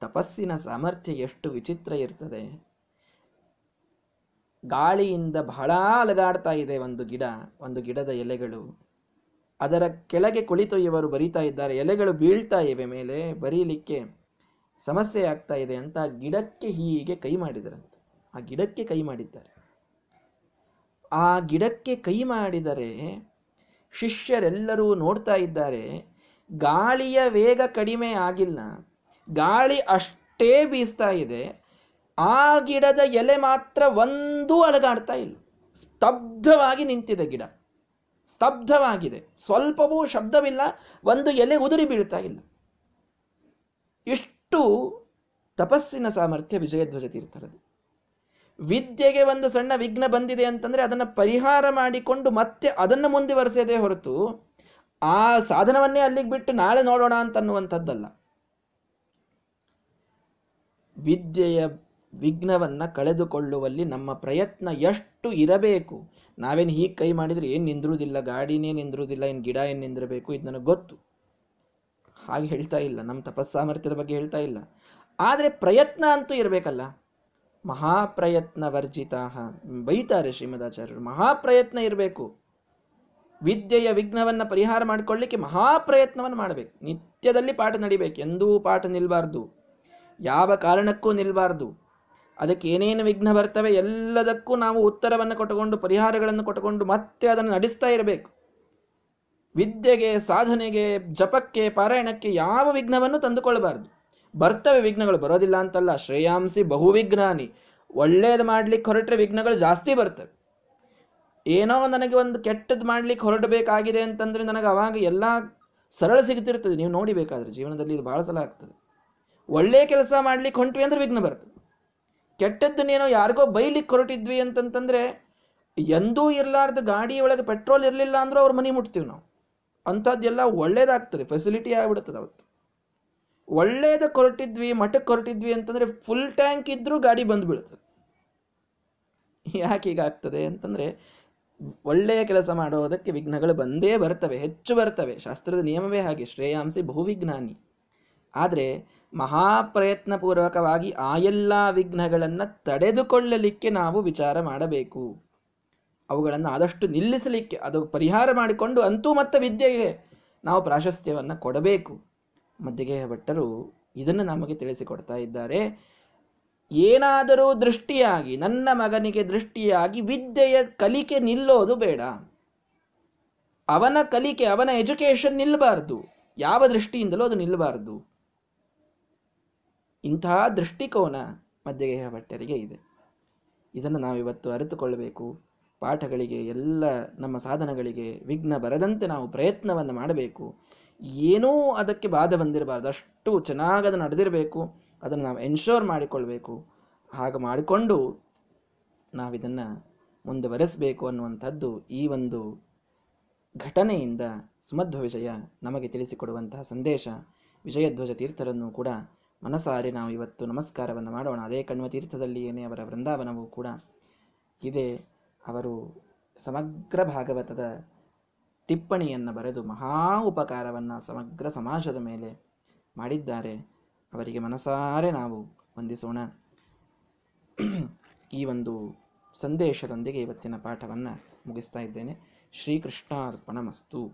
ತಪಸ್ಸಿನ ಸಾಮರ್ಥ್ಯ ಎಷ್ಟು ವಿಚಿತ್ರ ಇರ್ತದೆ. ಗಾಳಿಯಿಂದ ಬಹಳ ಅಲಗಾಡ್ತಾ ಇದೆ ಒಂದು ಗಿಡ, ಒಂದು ಗಿಡದ ಎಲೆಗಳು. ಅದರ ಕೆಳಗೆ ಕುಳಿತು ಇವರು ಬರಿತಾ ಇದ್ದಾರೆ. ಎಲೆಗಳು ಬೀಳ್ತಾ ಇವೆ ಮೇಲೆ, ಬರೀಲಿಕ್ಕೆ ಸಮಸ್ಯೆ ಆಗ್ತಾ ಇದೆ ಅಂತ ಗಿಡಕ್ಕೆ ಹೀಗೆ ಕೈ ಮಾಡಿದರಂತೆ. ಆ ಗಿಡಕ್ಕೆ ಕೈ ಮಾಡಿದ್ದಾರೆ. ಆ ಗಿಡಕ್ಕೆ ಕೈ ಮಾಡಿದರೆ ಶಿಷ್ಯರೆಲ್ಲರೂ ನೋಡ್ತಾ ಇದ್ದಾರೆ, ಗಾಳಿಯ ವೇಗ ಕಡಿಮೆ ಆಗಿಲ್ಲ, ಗಾಳಿ ಅಷ್ಟೇ ಬೀಸ್ತಾ ಇದೆ, ಆ ಗಿಡದ ಎಲೆ ಮಾತ್ರ ಒಂದೂ ಅಲಗಾಡ್ತಾ ಇಲ್ಲ. ಸ್ತಬ್ಧವಾಗಿ ನಿಂತಿದೆ ಗಿಡ. ಸ್ತಬ್ಧವಾಗಿದೆ. ಸ್ವಲ್ಪವೂ ಶಬ್ದವಿಲ್ಲ, ಒಂದು ಎಲೆ ಉದುರಿ ಬೀಳ್ತಾ ಇಲ್ಲ. ಇಷ್ಟು ತಪಸ್ಸಿನ ಸಾಮರ್ಥ್ಯ ವಿಜಯಧ್ವಜ ತೀರ್ಥರದು ವಿದ್ಯೆಗೆ ಒಂದು ಸಣ್ಣ ವಿಘ್ನ ಬಂದಿದೆ ಅಂತಂದ್ರೆ ಅದನ್ನು ಪರಿಹಾರ ಮಾಡಿಕೊಂಡು ಮತ್ತೆ ಅದನ್ನು ಮುಂದುವರೆಸದೇ ಹೊರತು ಆ ಸಾಧನವನ್ನೇ ಅಲ್ಲಿಗೆ ಬಿಟ್ಟು ನಾಳೆ ನೋಡೋಣ ಅಂತನ್ನುವಂಥದ್ದಲ್ಲ. ವಿದ್ಯೆಯ ವಿಘ್ನವನ್ನು ಕಳೆದುಕೊಳ್ಳುವಲ್ಲಿ ನಮ್ಮ ಪ್ರಯತ್ನ ಎಷ್ಟು ಇರಬೇಕು? ನಾವೇನು ಹೀಗೆ ಕೈ ಮಾಡಿದ್ರೆ ಏನು ನಿಂದಿರುವುದಿಲ್ಲ ಗಾಡಿನೇ ನಿಂದಿರುವುದಿಲ್ಲ ಏನು ಗಿಡ ಏನು ನಿಂದಿರಬೇಕು ಇದು ನನಗೆ ಗೊತ್ತು. ಹಾಗೆ ಹೇಳ್ತಾ ಇಲ್ಲ ನಮ್ಮ ತಪಸ್ಸಾಮರ್ಥ್ಯದ ಬಗ್ಗೆ ಹೇಳ್ತಾ ಇಲ್ಲ. ಆದರೆ ಪ್ರಯತ್ನ ಅಂತೂ ಇರಬೇಕಲ್ಲ. ಮಹಾಪ್ರಯತ್ನ ವರ್ಜಿತ ಬೈತಾರೆ ಶ್ರೀಮದಾಚಾರ್ಯರು. ಮಹಾಪ್ರಯತ್ನ ಇರಬೇಕು. ವಿದ್ಯೆಯ ವಿಘ್ನವನ್ನು ಪರಿಹಾರ ಮಾಡಿಕೊಳ್ಳಿಕ್ಕೆ ಮಹಾಪ್ರಯತ್ನವನ್ನು ಮಾಡಬೇಕು. ನಿತ್ಯದಲ್ಲಿ ಪಾಠ ನಡಿಬೇಕು. ಎಂದೂ ಪಾಠ ನಿಲ್ಬಾರ್ದು. ಯಾವ ಕಾರಣಕ್ಕೂ ನಿಲ್ಬಾರ್ದು. ಅದಕ್ಕೆ ಏನೇನು ವಿಘ್ನ ಬರ್ತವೆ ಎಲ್ಲದಕ್ಕೂ ನಾವು ಉತ್ತರವನ್ನು ಕೊಟ್ಟುಕೊಂಡು, ಪರಿಹಾರಗಳನ್ನು ಕೊಟ್ಟುಕೊಂಡು ಮತ್ತೆ ಅದನ್ನು ನಡೆಸ್ತಾ ಇರಬೇಕು. ವಿದ್ಯೆಗೆ, ಸಾಧನೆಗೆ, ಜಪಕ್ಕೆ, ಪಾರಾಯಣಕ್ಕೆ ಯಾವ ವಿಘ್ನವನ್ನು ತಂದುಕೊಳ್ಳಬಾರದು ಬರ್ತವೆ ವಿಘ್ನಗಳು, ಬರೋದಿಲ್ಲ ಅಂತಲ್ಲ, ಶ್ರೇಯಾಂಸಿ ಬಹುವಿಘ್ನಾನಿ. ಒಳ್ಳೇದು ಮಾಡ್ಲಿಕ್ಕೆ ಹೊರಟ್ರೆ ವಿಘ್ನಗಳು ಜಾಸ್ತಿ ಬರ್ತವೆ. ಏನೋ ನನಗೆ ಒಂದು ಕೆಟ್ಟದ್ದು ಮಾಡ್ಲಿಕ್ಕೆ ಹೊರಡಬೇಕಾಗಿದೆ ಅಂತಂದ್ರೆ ನನಗೆ ಅವಾಗ ಎಲ್ಲ ಸರಳ ಸಿಗ್ತಿರ್ತದೆ. ನೀವು ನೋಡಿಬೇಕಾದ್ರೆ ಜೀವನದಲ್ಲಿ ಇದು ಬಹಳ ಸಲ ಆಗ್ತದೆ. ಒಳ್ಳೆಯ ಕೆಲಸ ಮಾಡ್ಲಿಕ್ಕೆ ಹೊಂಟ್ವಿ ಅಂದ್ರೆ ವಿಘ್ನ ಬರ್ತದೆ. ಕೆಟ್ಟದ್ದನ್ನೇನೋ ಯಾರಿಗೋ ಬೈಲಿಕ್ಕೆ ಹೊರಟಿದ್ವಿ ಅಂತಂತಂದ್ರೆ, ಎಂದೂ ಇರಲಾರ್ದ ಗಾಡಿ ಒಳಗೆ ಪೆಟ್ರೋಲ್ ಇರಲಿಲ್ಲ ಅಂದ್ರೆ ಅವ್ರ ಮನೆ ಮುಟ್ತೀವಿ ನಾವು. ಅಂಥದ್ದೆಲ್ಲ ಒಳ್ಳೇದಾಗ್ತದೆ ಫೆಸಿಲಿಟಿ ಆಗಿಬಿಡ್ತದೆ ಅವತ್ತು. ಒಳ್ಳೇದ ಕೊರಟಿದ್ವಿ ಮಠಕ್ಕೆ ಹೊರಟಿದ್ವಿ ಅಂತಂದ್ರೆ ಫುಲ್ ಟ್ಯಾಂಕ್ ಇದ್ರೂ ಗಾಡಿ ಬಂದು ಬೀಳ್ತದೆ ಯಾಕೆ ಹೀಗಾಗ್ತದೆ ಅಂತಂದ್ರೆ, ಒಳ್ಳೆಯ ಕೆಲಸ ಮಾಡೋದಕ್ಕೆ ವಿಘ್ನಗಳು ಬಂದೇ ಬರ್ತವೆ, ಹೆಚ್ಚು ಬರ್ತವೆ. ಶಾಸ್ತ್ರದ ನಿಯಮವೇ ಹಾಗೆ, ಶ್ರೇಯಾಂಸಿ ಬಹುವಿಜ್ಞಾನಿ. ಆದರೆ ಮಹಾಪ್ರಯತ್ನ ಪೂರ್ವಕವಾಗಿ ಆ ಎಲ್ಲ ವಿಘ್ನಗಳನ್ನು ತಡೆದುಕೊಳ್ಳಲಿಕ್ಕೆ ನಾವು ವಿಚಾರ ಮಾಡಬೇಕು. ಅವುಗಳನ್ನು ಆದಷ್ಟು ನಿಲ್ಲಿಸಲಿಕ್ಕೆ, ಅದು ಪರಿಹಾರ ಮಾಡಿಕೊಂಡು ಅಂತೂ ಮತ್ತೆ ವಿದ್ಯೆಗೆ ನಾವು ಪ್ರಾಶಸ್ತ್ಯವನ್ನು ಕೊಡಬೇಕು. ಮಧ್ಯಗೆಯ ಭಟ್ಟರು ಇದನ್ನು ನಮಗೆ ತಿಳಿಸಿಕೊಡ್ತಾ ಇದ್ದಾರೆ. ಏನಾದರೂ ದೃಷ್ಟಿಯಾಗಿ, ನನ್ನ ಮಗನಿಗೆ ದೃಷ್ಟಿಯಾಗಿ ವಿದ್ಯೆಯ ಕಲಿಕೆ ನಿಲ್ಲೋದು ಬೇಡ. ಅವನ ಕಲಿಕೆ, ಅವನ ಎಜುಕೇಶನ್ ನಿಲ್ಲಬಾರದು ಯಾವ ದೃಷ್ಟಿಯಿಂದಲೂ ಅದು ನಿಲ್ಲಬಾರದು ಇಂತಹ ದೃಷ್ಟಿಕೋನ ಮಧ್ಯಗೇಹ ಭಟ್ಟರಿಗೆ ಇದೆ. ಇದನ್ನು ನಾವಿವತ್ತು ಅರಿತುಕೊಳ್ಳಬೇಕು. ಪಾಠಗಳಿಗೆ ಎಲ್ಲ ನಮ್ಮ ಸಾಧನಗಳಿಗೆ ವಿಘ್ನ ಬರದಂತೆ ನಾವು ಪ್ರಯತ್ನವನ್ನು ಮಾಡಬೇಕು. ಏನೂ ಅದಕ್ಕೆ ಬಾಧೆ ಬಂದಿರಬಾರ್ದು. ಅಷ್ಟು ಚೆನ್ನಾಗಿ ಅದು ನಡೆದಿರಬೇಕು. ಅದನ್ನು ನಾವು ಎನ್ಶೋರ್ ಮಾಡಿಕೊಳ್ಬೇಕು. ಹಾಗೆ ಮಾಡಿಕೊಂಡು ನಾವಿದನ್ನು ಮುಂದುವರೆಸಬೇಕು ಅನ್ನುವಂಥದ್ದು ಈ ಒಂದು ಘಟನೆಯಿಂದ ಸುಮಧ್ವ ವಿಜಯ ನಮಗೆ ತಿಳಿಸಿಕೊಡುವಂತಹ ಸಂದೇಶ. ವಿಜಯಧ್ವಜ ತೀರ್ಥರನ್ನು ಕೂಡ ಮನಸಾರಿ ನಾವು ಇವತ್ತು ನಮಸ್ಕಾರವನ್ನು ಮಾಡೋಣ. ಅದೇ ಕಣ್ವ ತೀರ್ಥದಲ್ಲಿಯೇ ಅವರ ವೃಂದಾವನವೂ ಕೂಡ ಇದೆ. ಅವರು ಸಮಗ್ರ ಭಾಗವತದ ಟಿಪ್ಪಣಿಯನ್ನು ಬರೆದು ಮಹಾ ಉಪಕಾರವನ್ನು ಸಮಗ್ರ ಸಮಾಜದ ಮೇಲೆ ಮಾಡಿದ್ದಾರೆ. ಅವರಿಗೆ ಮನಸಾರೆ ನಾವು ವಂದಿಸೋಣ. ಈ ಒಂದು ಸಂದೇಶದೊಂದಿಗೆ ಇವತ್ತಿನ ಪಾಠವನ್ನು ಮುಗಿಸ್ತಾ ಇದ್ದೇನೆ. ಶ್ರೀಕೃಷ್ಣಾರ್ಪಣ ಮಸ್ತು